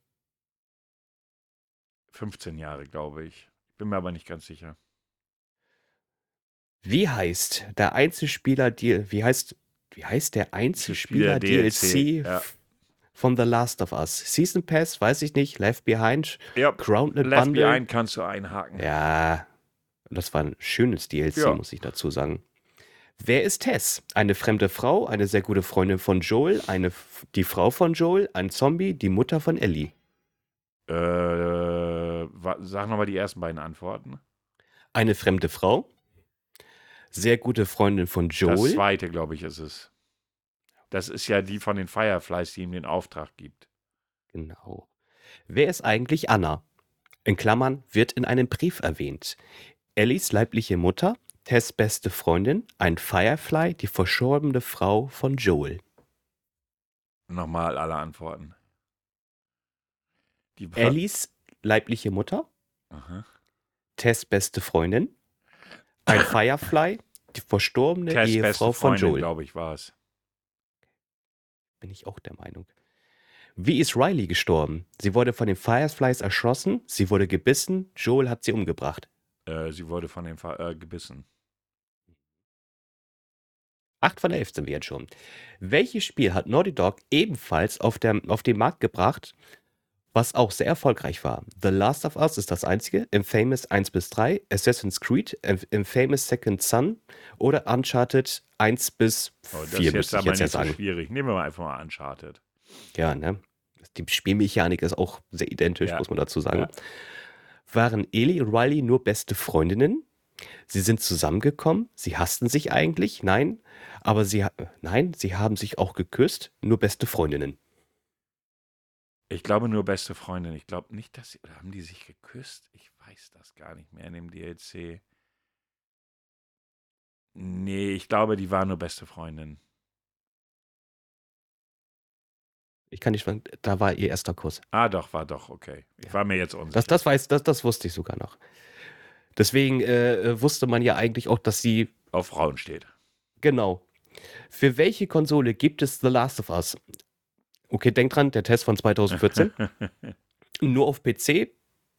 15 Jahre, glaube ich. Bin mir aber nicht ganz sicher. Wie heißt der Einzelspieler Deal? Wie heißt wie heißt der Einzelspieler DLC DLC, ja. von The Last of Us? Season Pass, weiß ich nicht. Left Behind, Ja, Grounded Left Bundle. Behind kannst du einhaken. Ja, das war ein schönes DLC, Ja. muss ich dazu sagen. Wer ist Tess? Eine fremde Frau, eine sehr gute Freundin von Joel, eine, die Frau von Joel, ein Zombie, die Mutter von Ellie. Äh, sag nochmal die ersten beiden Antworten. Eine fremde Frau, sehr gute Freundin von Das Joel. zweite, glaube ich, ist es. Das ist ja die von den Fireflies, die ihm den Auftrag gibt. Genau. Wer ist eigentlich Anna? In Klammern wird in einem Brief erwähnt. Ellies leibliche Mutter, Tess beste Freundin, ein Firefly, die verstorbene Frau von Joel. Nochmal alle Antworten. Die Ellies leibliche Mutter, Aha. Tess beste Freundin, ein Firefly, die verstorbene Tess Ehefrau von Freundin, Joel. glaube ich, war es. Bin ich auch der Meinung. Wie ist Riley gestorben? Sie wurde von den Fireflies erschossen, sie wurde gebissen, Joel hat sie umgebracht. Äh, sie wurde von den Fa äh, gebissen. Acht von elf sind wir jetzt schon. Welches Spiel hat Naughty Dog ebenfalls auf, der, auf den Markt gebracht, was auch sehr erfolgreich war? The Last of Us ist das einzige, Infamous 1 bis 3, Assassin's Creed, Inf- Infamous Second Son oder Uncharted 1 bis Oh, das 4, ist jetzt müsste ich aber jetzt nicht so schwierig. Nehmen wir mal einfach mal Uncharted. Ja, ne? Die Spielmechanik ist auch sehr identisch, Ja. muss man dazu sagen. Ja. Waren Ellie und Riley nur beste Freundinnen? Sie sind zusammengekommen, sie hassten sich eigentlich, nein, aber sie, nein, sie haben sich auch geküsst, nur beste Freundinnen. Ich glaube nur beste Freundin. Ich glaube nicht, dass sie. Oder haben die sich geküsst? Ich weiß das gar nicht mehr in dem DLC. Nee, ich glaube, die waren nur beste Freundin. Ich kann nicht sagen, da war ihr erster Kuss. Ah, doch, war doch, okay. Ich Ja. war mir jetzt unsicher. Das, das weiß, das, das wusste ich sogar noch. Deswegen äh, äh, wusste man ja eigentlich auch, dass sie, Auf Frauen steht. genau. Für welche Konsole gibt es The Last of Us? Okay, denk dran, der Test von 2014. nur auf PC,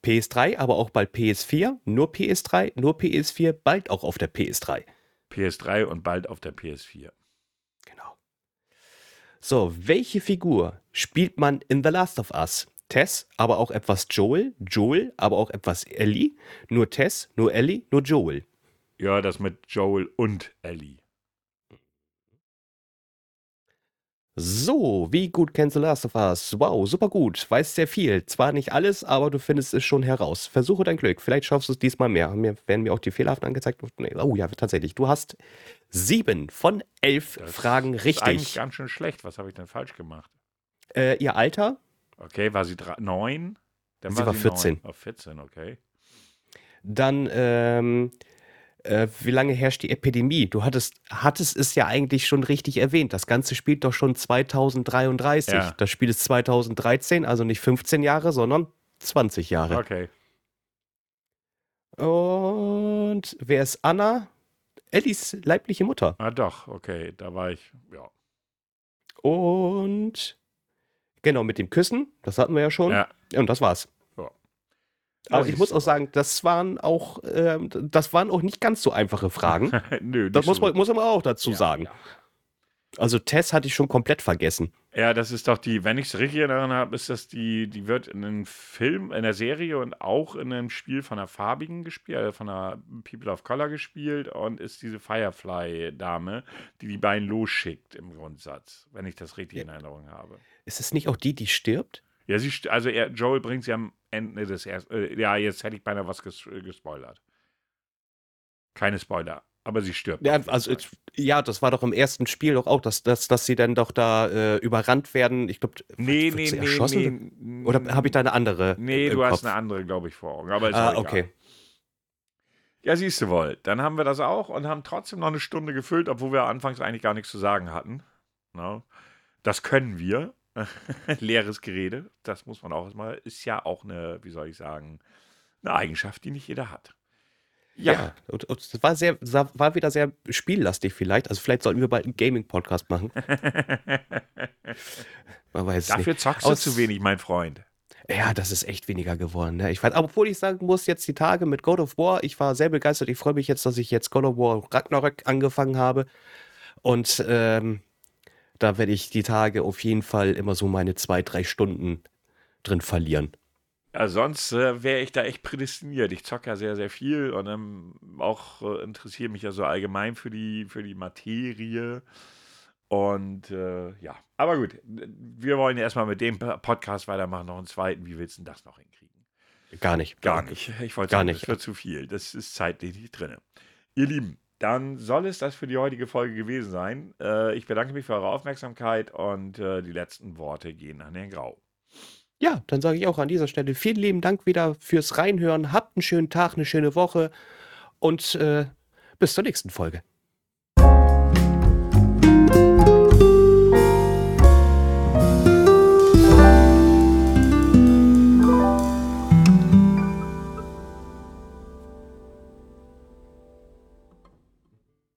PS3, aber auch bald PS4, nur PS3, nur PS4, bald auch auf der PS3. PS3 und bald auf der PS4. Genau. So, welche Figur spielt man in The Last of Us? Tess, aber auch etwas Joel, Joel, aber auch etwas Ellie, nur Tess, nur Ellie, nur Joel. Ja, das mit Joel und Ellie. So, wie gut kennst du Last of Us? Wow, super gut. Weißt sehr viel. Zwar nicht alles, aber du findest es schon heraus. Versuche dein Glück. Vielleicht schaffst du es diesmal mehr. Mir werden mir auch die fehlerhaften angezeigt. Nee, Oh ja, tatsächlich. Du hast sieben von elf Das Fragen Ist eigentlich richtig. ganz schön schlecht. Was habe ich denn falsch gemacht? Äh, ihr Alter? Okay, war sie drei, neun? Dann Sie war 14. Neun. Oh, 14, okay. Dann, ähm, äh, wie lange herrscht die Epidemie? Du hattest, hattest es ja eigentlich schon richtig erwähnt. Das Ganze spielt doch schon 2033. Ja. Das Spiel ist 2013, also nicht 15 Jahre, sondern 20 Jahre. Okay. Und wer ist Anna? Ellis leibliche Mutter. Ah, doch, okay. Da war ich, ja. Und genau, mit dem Küssen, das hatten wir ja schon. Ja. Und das war's. Aber ich muss auch sagen, das waren auch, ähm, das waren auch nicht ganz so einfache Fragen. Nö, Das muss man, muss man auch dazu Ja, sagen. Ja. Also Tess hatte ich schon komplett vergessen. Ja, das ist doch die, wenn ich es richtig erinnere habe, ist das die, die wird in einem Film, in der Serie und auch in einem Spiel von einer farbigen gespielt, also von einer People of Color gespielt und ist diese Firefly-Dame, die die beiden losschickt im Grundsatz, wenn ich das richtig Ja. in Erinnerung habe. Ist es nicht auch die, die stirbt? Ja, sie, also er, Joel bringt sie am Ende des ersten, äh, ja, jetzt hätte ich beinahe was ges äh, gespoilert. Keine Spoiler, aber sie stirbt. Ja, also ja, das war doch im ersten Spiel doch auch, dass, dass, dass sie dann doch da äh, überrannt werden. Ich glaube, nee, nee, sie nee, erschossen? nee. Oder habe ich da eine andere? Nee, du hast Kopf? eine andere, glaube ich, vor Augen. Aber Ah, okay. Ja, siehst du wohl. Dann haben wir das auch und haben trotzdem noch eine Stunde gefüllt, obwohl wir anfangs eigentlich gar nichts zu sagen hatten. No. Das können wir. Leeres Gerede, das muss man auch erstmal, ist ja auch eine, wie soll ich sagen, eine Eigenschaft, die nicht jeder hat. Ja, Ja, und, und es war, sehr, war wieder sehr spiellastig vielleicht. Also vielleicht sollten wir bald einen Gaming-Podcast machen. Man weiß es dafür nicht. zockst du Aus- zu wenig, mein Freund. Ja, das ist echt weniger geworden. Ne? Ich weiß, obwohl ich sagen muss, jetzt die Tage mit God of War, ich war sehr begeistert. Ich freue mich jetzt, dass ich jetzt God of War Ragnarök angefangen habe. Und ähm, da werde ich die Tage auf jeden Fall immer so meine zwei, drei Stunden drin verlieren. Ja, sonst äh, wäre ich da echt prädestiniert. Ich zocke ja sehr, sehr viel und ähm, auch äh, interessiere mich ja so allgemein für die, für die Materie. Und äh, ja, aber gut, wir wollen ja erstmal mit dem Podcast weitermachen, noch einen zweiten. Wie willst du denn das noch hinkriegen? Gar nicht. Gar nicht. Ich wollte Gar sagen, nicht. das wird zu viel. Das ist zeitlich nicht drin. Ihr Lieben, dann soll es das für die heutige Folge gewesen sein. Äh, ich bedanke mich für eure Aufmerksamkeit und äh, die letzten Worte gehen an Herrn Grau. Ja, dann sage ich auch an dieser Stelle vielen lieben Dank wieder fürs Reinhören. Habt einen schönen Tag, eine schöne Woche und äh, bis zur nächsten Folge.